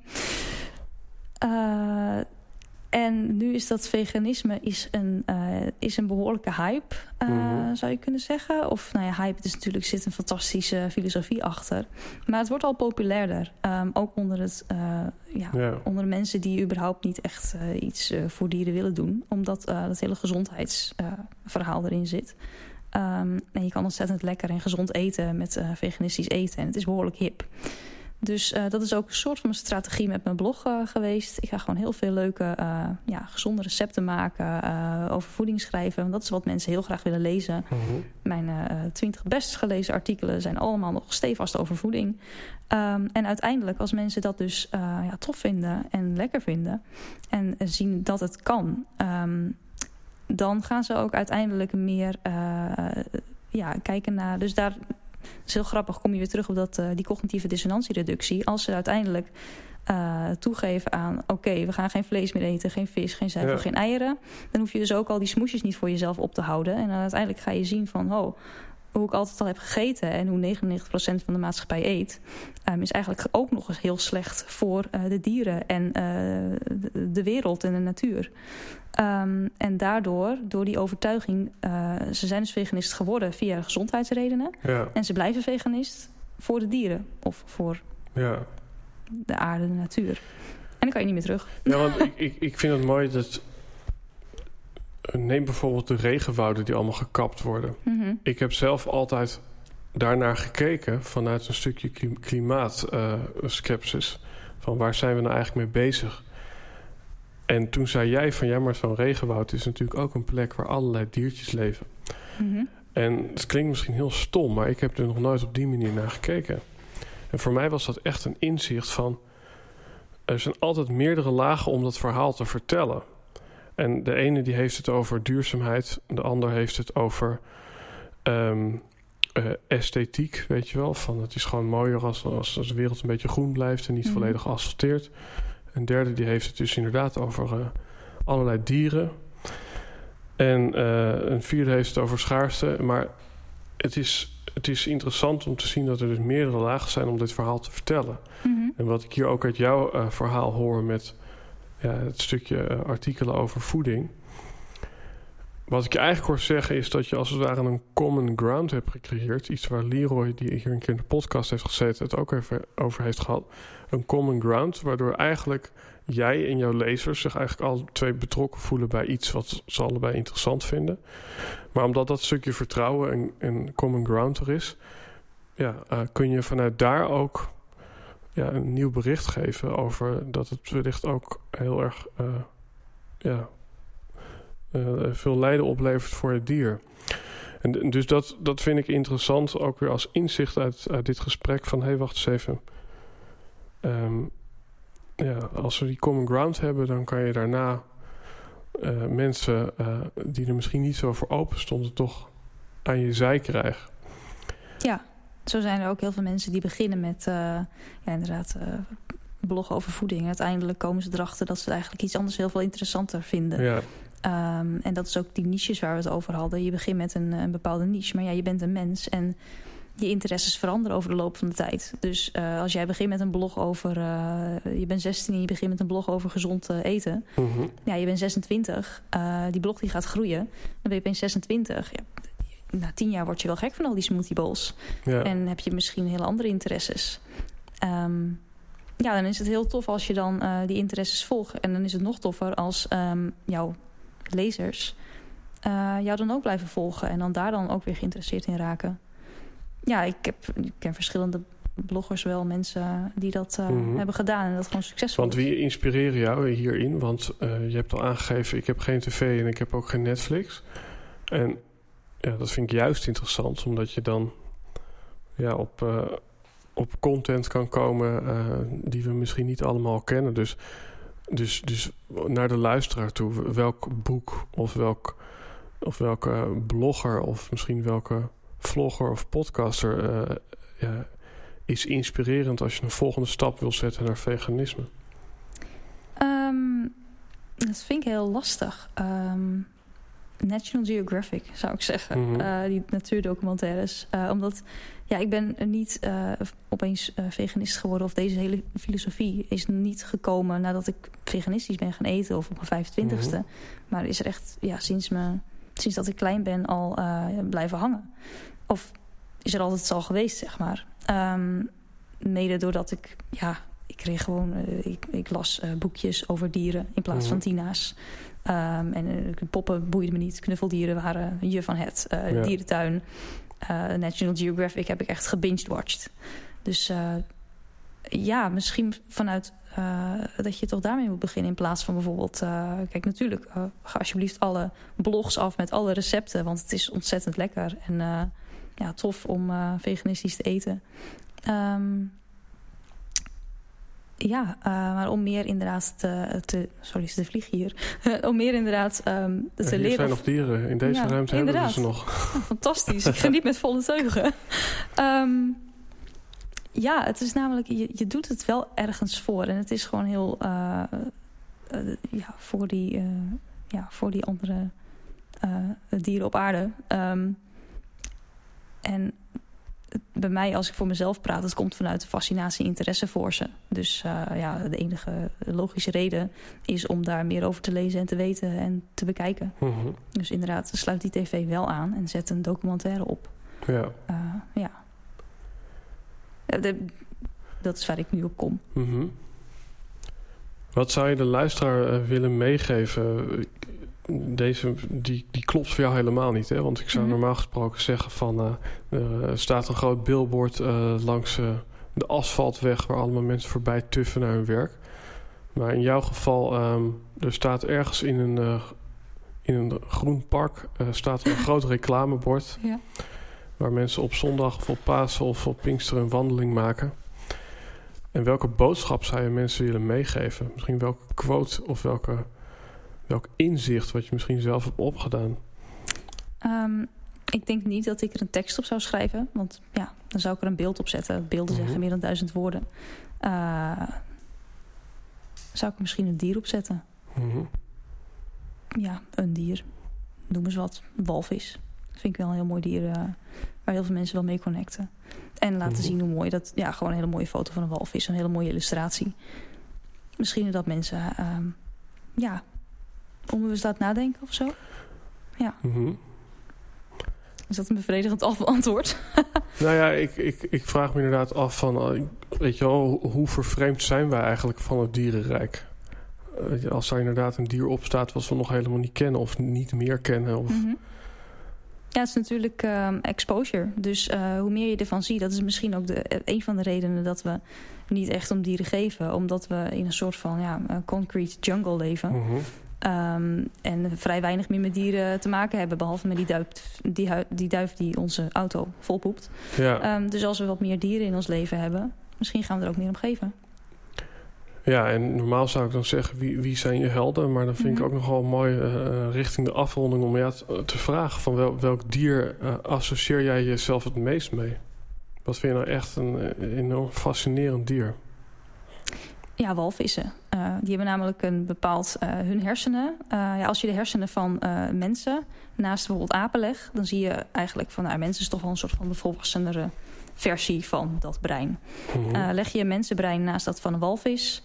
en nu is dat veganisme is een, uh, is een behoorlijke hype, uh, mm -hmm. zou je kunnen zeggen. Of nou ja, hype is natuurlijk zit een fantastische filosofie achter. Maar het wordt al populairder. Um, ook onder, het, uh, ja, onder de mensen die überhaupt niet echt iets voor dieren willen doen. Omdat dat hele gezondheidsverhaal erin zit. Um, en je kan ontzettend lekker en gezond eten met veganistisch eten. En het is behoorlijk hip. Dus uh, dat is ook een soort van een strategie met mijn blog uh, geweest. Ik ga gewoon heel veel leuke, uh, ja, gezonde recepten maken, over voeding schrijven. Want dat is wat mensen heel graag willen lezen. -huh. Mijn twintig best gelezen artikelen zijn allemaal nog stevast over voeding. Um, en uiteindelijk, als mensen dat dus ja, tof vinden en lekker vinden... en zien dat het kan... Um, dan gaan ze ook uiteindelijk meer ja, kijken naar... Dus daar dat is heel grappig, kom je weer terug op dat, uh, die cognitieve dissonantiereductie. Als ze uiteindelijk uh, toegeven aan... oké, okay, we gaan geen vlees meer eten, geen vis, geen zuivel, ja. geen eieren... dan hoef je dus ook al die smoesjes niet voor jezelf op te houden. En uiteindelijk ga je zien van... Oh, hoe ik altijd al heb gegeten en hoe 99% van de maatschappij eet... Um, is eigenlijk ook nog eens heel slecht voor uh, de dieren en uh, de, de, wereld en de natuur. Um, en daardoor, door die overtuiging... Uh, ze zijn dus veganist geworden via gezondheidsredenen. Ja. En ze blijven veganist voor de dieren of voor ja. de aarde, de natuur. En dan kan je niet meer terug. Ja, want ik, ik, ik vind het mooi dat neem bijvoorbeeld de regenwouden die allemaal gekapt worden. Mm -hmm. Ik heb zelf altijd daarnaar gekeken vanuit een stukje klimaatskepsis. Uh, van waar zijn we nou eigenlijk mee bezig? En toen zei jij van ja, maar zo'n regenwoud is natuurlijk ook een plek waar allerlei diertjes leven. Mm -hmm. En het klinkt misschien heel stom, maar ik heb er nog nooit op die manier naar gekeken. En voor mij was dat echt een inzicht van... er zijn altijd meerdere lagen om dat verhaal te vertellen. En de ene die heeft het over duurzaamheid, de ander heeft het over ehm, eh, esthetiek, weet je wel. Van het is gewoon mooier als, als, de wereld een beetje groen blijft en niet mhm. volledig geasfalteerd. Een derde die heeft het dus inderdaad over uh, allerlei dieren. En uh, een vierde heeft het over schaarste. Maar het is, het is interessant om te zien dat er dus meerdere lagen zijn om dit verhaal te vertellen. Mhm. En wat ik hier ook uit jouw verhaal hoor met ja, het stukje artikelen over voeding wat ik je eigenlijk hoor zeggen is dat je als het ware een common ground hebt gecreëerd. Iets waar Leroy, die hier een keer in de podcast heeft gezeten, het ook even over heeft gehad. Een common ground, waardoor eigenlijk jij en jouw lezers zich eigenlijk al twee betrokken voelen bij iets wat ze allebei interessant vinden. Maar omdat dat stukje vertrouwen en, common ground er is, ja, uh, kun je vanuit daar ook ja, een nieuw bericht geven over dat het wellicht ook heel erg uh, ja, uh, veel lijden oplevert voor het dier. En dus dat, dat vind ik interessant, ook weer als inzicht uit, uit dit gesprek van hé, hey, wacht eens even. Ehm, ja, als we die common ground hebben, dan kan je daarna uh, mensen die er misschien niet zo voor open stonden, toch aan je zij krijgen. Ja, zo zijn er ook heel veel mensen die beginnen met ja, inderdaad bloggen over voeding. Uiteindelijk komen ze erachter dat ze eigenlijk iets anders heel veel interessanter vinden. Ja. Ehm, en dat is ook die niches waar we het over hadden. Je begint met een, een, bepaalde niche, maar ja, je bent een mens. En je interesses veranderen over de loop van de tijd. Dus uh, als jij begint met een blog over... Uh, je bent 16 en je begint met een blog over gezond uh, eten. Mm -hmm. Ja, je bent 26. die blog die gaat groeien. Dan ben je opeens 26. Ja, na tien jaar word je wel gek van al die smoothie bowls. Ja. En heb je misschien hele andere interesses. Um, ja, dan is het heel tof als je dan die interesses volgt. En dan is het nog toffer als um, jouw lezers uh, jou dan ook blijven volgen en dan daar dan ook weer geïnteresseerd in raken. Ja, ik, heb, ik ken verschillende bloggers wel, mensen die dat uh, mm -hmm. hebben gedaan en dat gewoon succesvol Want wie inspireren jou hierin? Want uh, je hebt al aangegeven, ik heb geen tv en ik heb ook geen Netflix. En ja, dat vind ik juist interessant, omdat je dan ja, op, op content kan komen die we misschien niet allemaal kennen. Dus dus, dus naar de luisteraar toe, welk boek of, welk, of welke blogger of misschien welke vlogger of podcaster uh, ja, is inspirerend als je een volgende stap wil zetten naar veganisme? Um, dat vind ik heel lastig. Um, National Geographic zou ik zeggen, mm -hmm. uh, die natuurdocumentaires. Uh, omdat ja, ik ben niet uh, opeens veganist geworden. Of deze hele filosofie is niet gekomen nadat ik veganistisch ben gaan eten. Of op mijn 25ste. Mm -hmm. Maar is er echt ja, sinds, me, sinds dat ik klein ben al blijven hangen. Of is er altijd al geweest, zeg maar. Um, mede doordat ik... Ja, ik kreeg gewoon... ik, ik las boekjes over dieren in plaats mm -hmm. van tina's. Um, en poppen boeiden me niet. Knuffeldieren waren je van het. Ja. Dierentuin uh, National Geographic heb ik echt gebinged-watched. Dus uh, ja, misschien vanuit dat je toch daarmee moet beginnen... in plaats van bijvoorbeeld... kijk, natuurlijk, ga alsjeblieft alle blogs af met alle recepten... want het is ontzettend lekker en ja, tof om veganistisch te eten. Um, ja, uh, maar om meer inderdaad te... te sorry, ze vliegen hier. [LAUGHS] om meer inderdaad um, te leren... Er zijn nog dieren. In deze ja, ruimte inderdaad. hebben we ze nog. Ja, [LAUGHS] fantastisch. Ik geniet met volle teugen. Um, [LAUGHS] ja, het is namelijk... Je, je doet het wel ergens voor. En het is gewoon heel... Uh, uh, ja, voor die, ja, voor die andere dieren op aarde. Um, en bij mij, als ik voor mezelf praat, het komt vanuit de fascinatie en interesse voor ze. Dus uh, ja, de enige logische reden is om daar meer over te lezen en te weten en te bekijken. Mm -hmm. Dus inderdaad, sluit die tv wel aan en zet een documentaire op. Ja. Uh, ja. De, dat is waar ik nu op kom. Mm -hmm. Wat zou je de luisteraar uh, willen meegeven? Deze, die, die klopt voor jou helemaal niet. Hè? Want ik zou mm -hmm. normaal gesproken zeggen van... Uh, er staat een groot billboard uh, langs uh, de asfaltweg... waar allemaal mensen voorbij tuffen naar hun werk. Maar in jouw geval, um, er staat ergens in een, in een groen park... staat een groot [LAUGHS] reclamebord... Ja. waar mensen op zondag of op Pasen of op Pinkster een wandeling maken... En welke boodschap zou je mensen willen meegeven? Misschien welke quote of welke, welk inzicht wat je misschien zelf hebt opgedaan? Um, ik denk niet dat ik er een tekst op zou schrijven. Want ja, dan zou ik er een beeld op zetten. Beelden zeggen mhm. meer dan duizend woorden. Uh, zou ik misschien een dier op zetten? Mhm. Ja, een dier. Noem eens wat. walvis. Dat vind ik wel een heel mooi dier. Uh, waar heel veel mensen wel mee connecten. En laten mhm. zien hoe mooi dat... Ja, gewoon een hele mooie foto van een walvis. Een hele mooie illustratie. Misschien dat mensen... Uh, ja, onbewust laten nadenken of zo. Ja. Is dat een bevredigend antwoord? [LAUGHS] nou ja, ik, ik, ik vraag me inderdaad af van... Eh, weet je wel, hoe vervreemd zijn wij eigenlijk van het dierenrijk? Uh, als er inderdaad een dier opstaat wat we nog helemaal niet kennen... of niet meer kennen. Of... Mhm. Ja, het is natuurlijk ehm, exposure. Dus uh, hoe meer je ervan ziet... dat is misschien ook de, een van de redenen dat we niet echt om dieren geven. Omdat we in een soort van ja, concrete jungle leven. Mm Um, en vrij weinig meer met dieren te maken hebben. Behalve met die duif die, die, duif die onze auto volpoept. Ja. Um, dus als we wat meer dieren in ons leven hebben... misschien gaan we er ook meer om geven. Ja, en normaal zou ik dan zeggen, wie, wie zijn je helden? Maar dan vind ik mhm. ook nogal mooi uh, richting de afronding... om ja, te vragen van wel, welk dier uh, associeer jij jezelf het meest mee? Wat vind je nou echt een enorm fascinerend dier? Ja, walvissen. Uh, die hebben namelijk een bepaald uh, hun hersenen. Uh, ja, als je de hersenen van mensen naast bijvoorbeeld apen legt, dan zie je eigenlijk van nou, mensen is toch wel een soort van de volwassenere versie van dat brein. Mhm. leg je een mensenbrein naast dat van een walvis,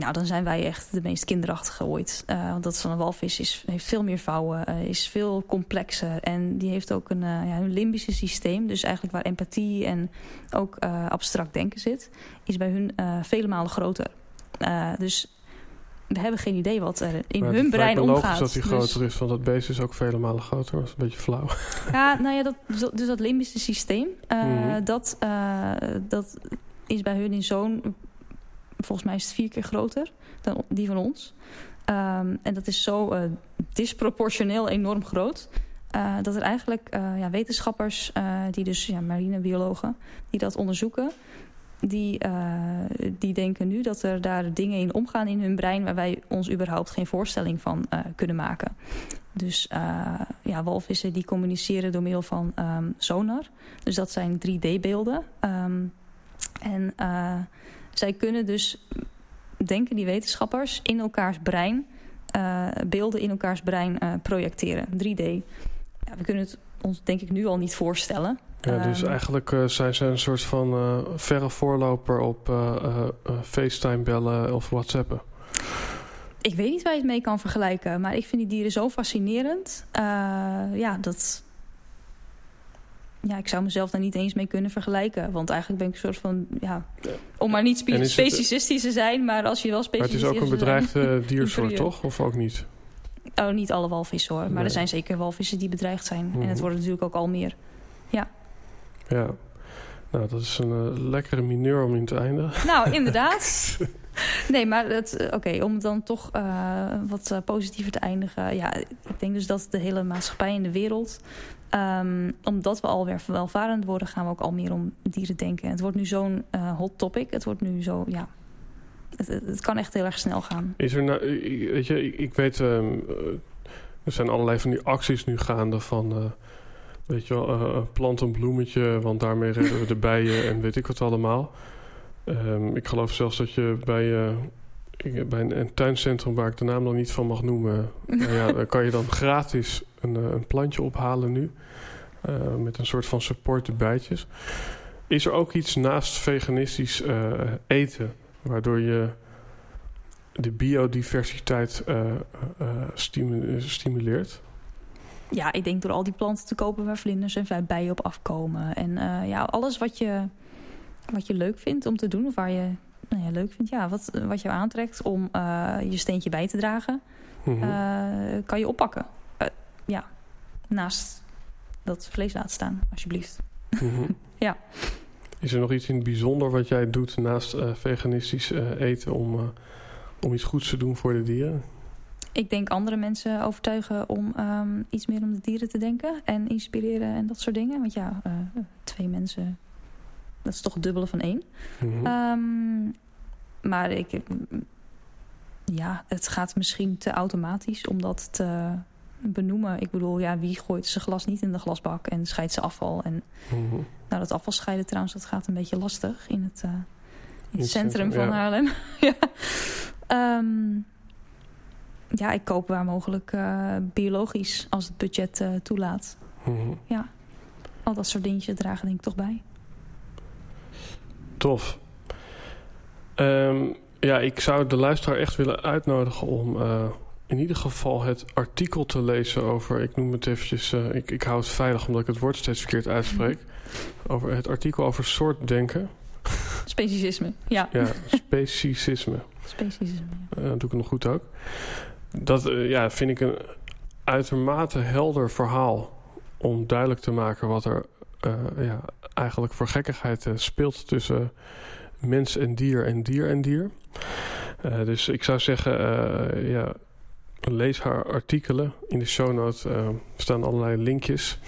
nou, dan zijn wij echt de meest kinderachtige ooit. Uh, want dat van een walvis is, heeft veel meer vouwen, uh, is veel complexer. En die heeft ook een, uh, ja, een limbische systeem. Dus eigenlijk waar empathie en ook abstract denken zit... is bij hun vele malen groter. dus we hebben geen idee wat er in hun brein omgaat. Het is dat hij dus... groter is, want dat beest is ook vele malen groter. Dat is een beetje flauw. [LAUGHS] Ja, nou ja, dat, dus dat limbische systeem... Mhm. dat, dat is bij hun in zo'n volgens mij is het vier keer groter dan die van ons. Um, en dat is zo uh, disproportioneel enorm groot. Uh, dat er eigenlijk uh, ja, wetenschappers, die dus ja, marinebiologen, die dat onderzoeken, die, die denken nu dat er daar dingen in omgaan in hun brein waar wij ons überhaupt geen voorstelling van kunnen maken. Dus ja, walvissen die communiceren door middel van um, sonar. Dus dat zijn 3D-beelden. Um, en zij kunnen dus, denken die wetenschappers, in elkaars brein... Uh, beelden in elkaars brein uh, projecteren, 3D. Ja, we kunnen het ons denk ik nu al niet voorstellen. Ja, dus um, eigenlijk uh, zijn ze een soort van verre voorloper op FaceTime bellen of WhatsAppen. Ik weet niet waar je het mee kan vergelijken, maar ik vind die dieren zo fascinerend. ja, dat, ja, ik zou mezelf daar niet eens mee kunnen vergelijken. Want eigenlijk ben ik een soort van, ja, om maar niet spe specialistisch te zijn, maar als je wel specialistisch Maar het is ook een bedreigde diersoort, toch? Of ook niet? Oh, niet alle walvissen hoor. Maar er zijn zeker walvissen die bedreigd zijn. En het mhm. worden natuurlijk ook al meer. Ja. Ja. Nou, dat is een uh, lekkere mineur om in te eindigen. [LAUGHS] Nou, inderdaad. [LAUGHS] nee, maar eh, oké, om dan toch uh, wat uh, positiever te eindigen. Ja, ik denk dus dat de hele maatschappij in de wereld Um, omdat we alweer welvarend worden, gaan we ook al meer om dieren denken. Het wordt nu zo'n uh, hot topic. Het wordt nu zo, ja... Het, het, kan echt heel erg snel gaan. Is er nou, weet je, ik, ik weet... Um, er zijn allerlei van die acties nu gaande van... Uh, weet je wel, plant een bloemetje, want daarmee redden we de [LAUGHS] bijen en weet ik wat allemaal. Um, ik geloof zelfs dat je bij... bij een, een, tuincentrum waar ik de naam nog niet van mag noemen... nou [LAUGHS] ja, kan je dan gratis een, eh, een plantje ophalen nu. Uh, met een soort van supporte bijtjes. Is er ook iets naast veganistisch uh, eten... waardoor je de biodiversiteit stimuleert? Ja, ik denk door al die planten te kopen waar vlinders en bijen op afkomen. En ja, alles wat je, wat je leuk vindt om te doen... of waar je nou ja, leuk vindt, ja, wat, wat je aantrekt om je steentje bij te dragen... Mhm. kan je oppakken ja, naast dat vlees laten staan, alsjeblieft. Mhm. [LAUGHS] ja. Is er nog iets in het bijzonder wat jij doet naast uh, veganistisch uh, eten om, uh, om iets goeds te doen voor de dieren? Ik denk andere mensen overtuigen om um, iets meer om de dieren te denken en inspireren en dat soort dingen. Want ja, twee mensen Dat is toch het dubbele van één. Mhm. Ehm, maar ik, ja, het gaat misschien te automatisch om dat te benoemen. Ik bedoel, ja, wie gooit zijn glas niet in de glasbak en scheidt zijn afval? En mhm. nou, dat afvalscheiden trouwens, dat gaat een beetje lastig in het, uh, in het centrum, van Haarlem. [LAUGHS] ja. Ehm, ja, ik koop waar mogelijk uh, biologisch als het budget uh, toelaat. Mhm. Ja, al dat soort dingetjes dragen denk ik toch bij. Tof. Um, ja, ik zou de luisteraar echt willen uitnodigen om in ieder geval het artikel te lezen over... Ik noem het eventjes, uh, ik, ik hou het veilig omdat ik het woord steeds verkeerd uitspreek. Over het artikel over soortdenken. Speciesisme, ja. Ja, speciesisme. Speciesisme, ja. Uh, doe ik nog goed ook. Dat ja, vind ik een uitermate helder verhaal om duidelijk te maken wat er ja, eigenlijk voor gekkigheid speelt tussen mens en dier en dier en dier. Uh, dus ik zou zeggen, uh, ja, lees haar artikelen. In de show notes uh, staan allerlei linkjes.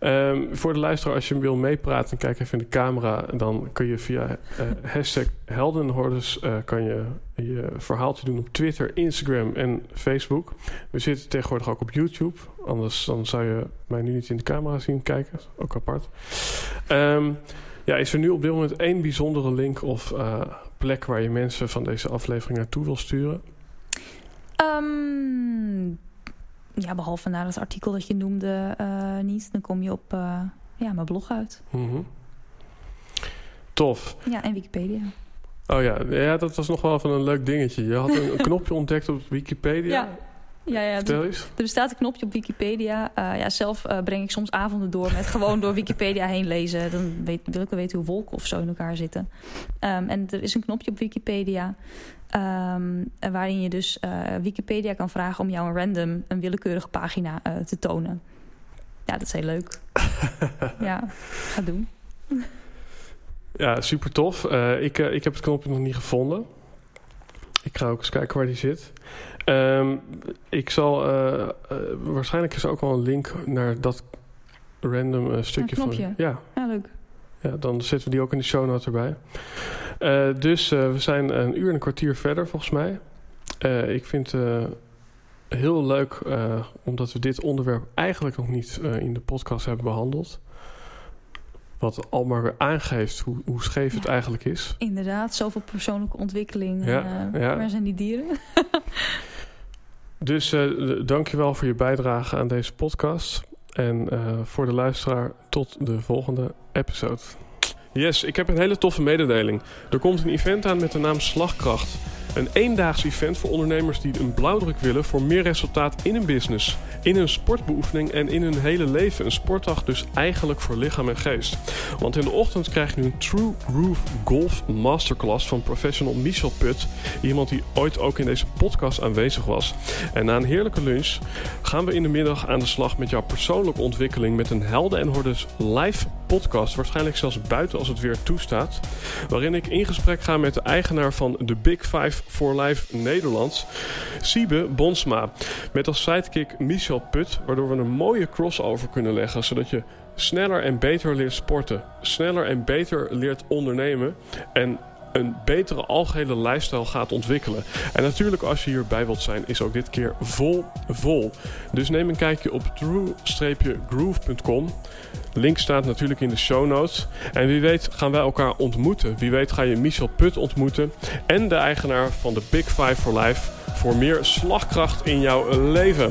Um, voor de luisteraar, als je wil meepraten, kijk even in de camera. Dan kun je via hashtag heldenhordes kan je je verhaaltje doen op Twitter, Instagram en Facebook. We zitten tegenwoordig ook op YouTube. Anders dan zou je mij nu niet in de camera zien kijken. Ook apart. Um, ja, is er nu op dit moment één bijzondere link of uh, plek waar je mensen van deze aflevering naartoe wil sturen? Um, ja, behalve naar het artikel dat je noemde uh, niet. Dan kom je op uh, ja, mijn blog uit. Mm -hmm. Tof. Ja, en Wikipedia. Oh ja. ja, dat was nog wel even een leuk dingetje. Je had een, een [LAUGHS] knopje ontdekt op Wikipedia. Ja. Ja, ja, er, er bestaat een knopje op Wikipedia. Uh, ja, zelf uh, breng ik soms avonden door met gewoon door Wikipedia heen lezen. Dan weet, wil ik wel weten hoe wolken of zo in elkaar zitten. Um, en er is een knopje op Wikipedia um, waarin je dus uh, Wikipedia kan vragen om jou een random, een willekeurige pagina te tonen. Ja, dat is heel leuk. [LAUGHS] ja, ga doen. Ja, super tof. ik, ik heb het knopje nog niet gevonden. Ik ga ook eens kijken waar die zit. Um, ik zal... Uh, uh, waarschijnlijk is er ook wel een link naar dat random uh, stukje van... Ja. ja, leuk. Ja, dan zetten we die ook in de show notes erbij. dus we zijn een uur en een kwartier verder volgens mij. ik vind het heel leuk omdat we dit onderwerp eigenlijk nog niet in de podcast hebben behandeld. Wat al maar weer aangeeft hoe, hoe scheef het eigenlijk is. Inderdaad, zoveel persoonlijke ontwikkeling. Ja, ja. Waar zijn die dieren? Dus uh, dankjewel voor je bijdrage aan deze podcast. En uh, voor de luisteraar, tot de volgende episode. Yes, ik heb een hele toffe mededeling. Er komt een event aan met de naam Slagkracht. Een eendaags event voor ondernemers die een blauwdruk willen voor meer resultaat in hun business, in hun sportbeoefening en in hun hele leven. Een sportdag dus eigenlijk voor lichaam en geest. Want in de ochtend krijg je een True Groove Golf Masterclass van professional Michel Put. Iemand die ooit ook in deze podcast aanwezig was. En na een heerlijke lunch gaan we in de middag aan de slag met jouw persoonlijke ontwikkeling met een Helden en Hordes live podcast. Waarschijnlijk zelfs buiten als het weer toestaat. Waarin ik in gesprek ga met de eigenaar van de Big Five for Life Nederland, Siebe Bonsma. Met als sidekick Michel Put, waardoor we een mooie crossover kunnen leggen, zodat je sneller en beter leert sporten, sneller en beter leert ondernemen en een betere algehele lifestyle gaat ontwikkelen. En natuurlijk als je hierbij wilt zijn, is ook dit keer vol vol. Dus neem een kijkje op true-groove.com. Link staat natuurlijk in de show notes. En wie weet gaan wij elkaar ontmoeten. Wie weet ga je Michel Put ontmoeten. En de eigenaar van de Big Five for Life. Voor meer slagkracht in jouw leven.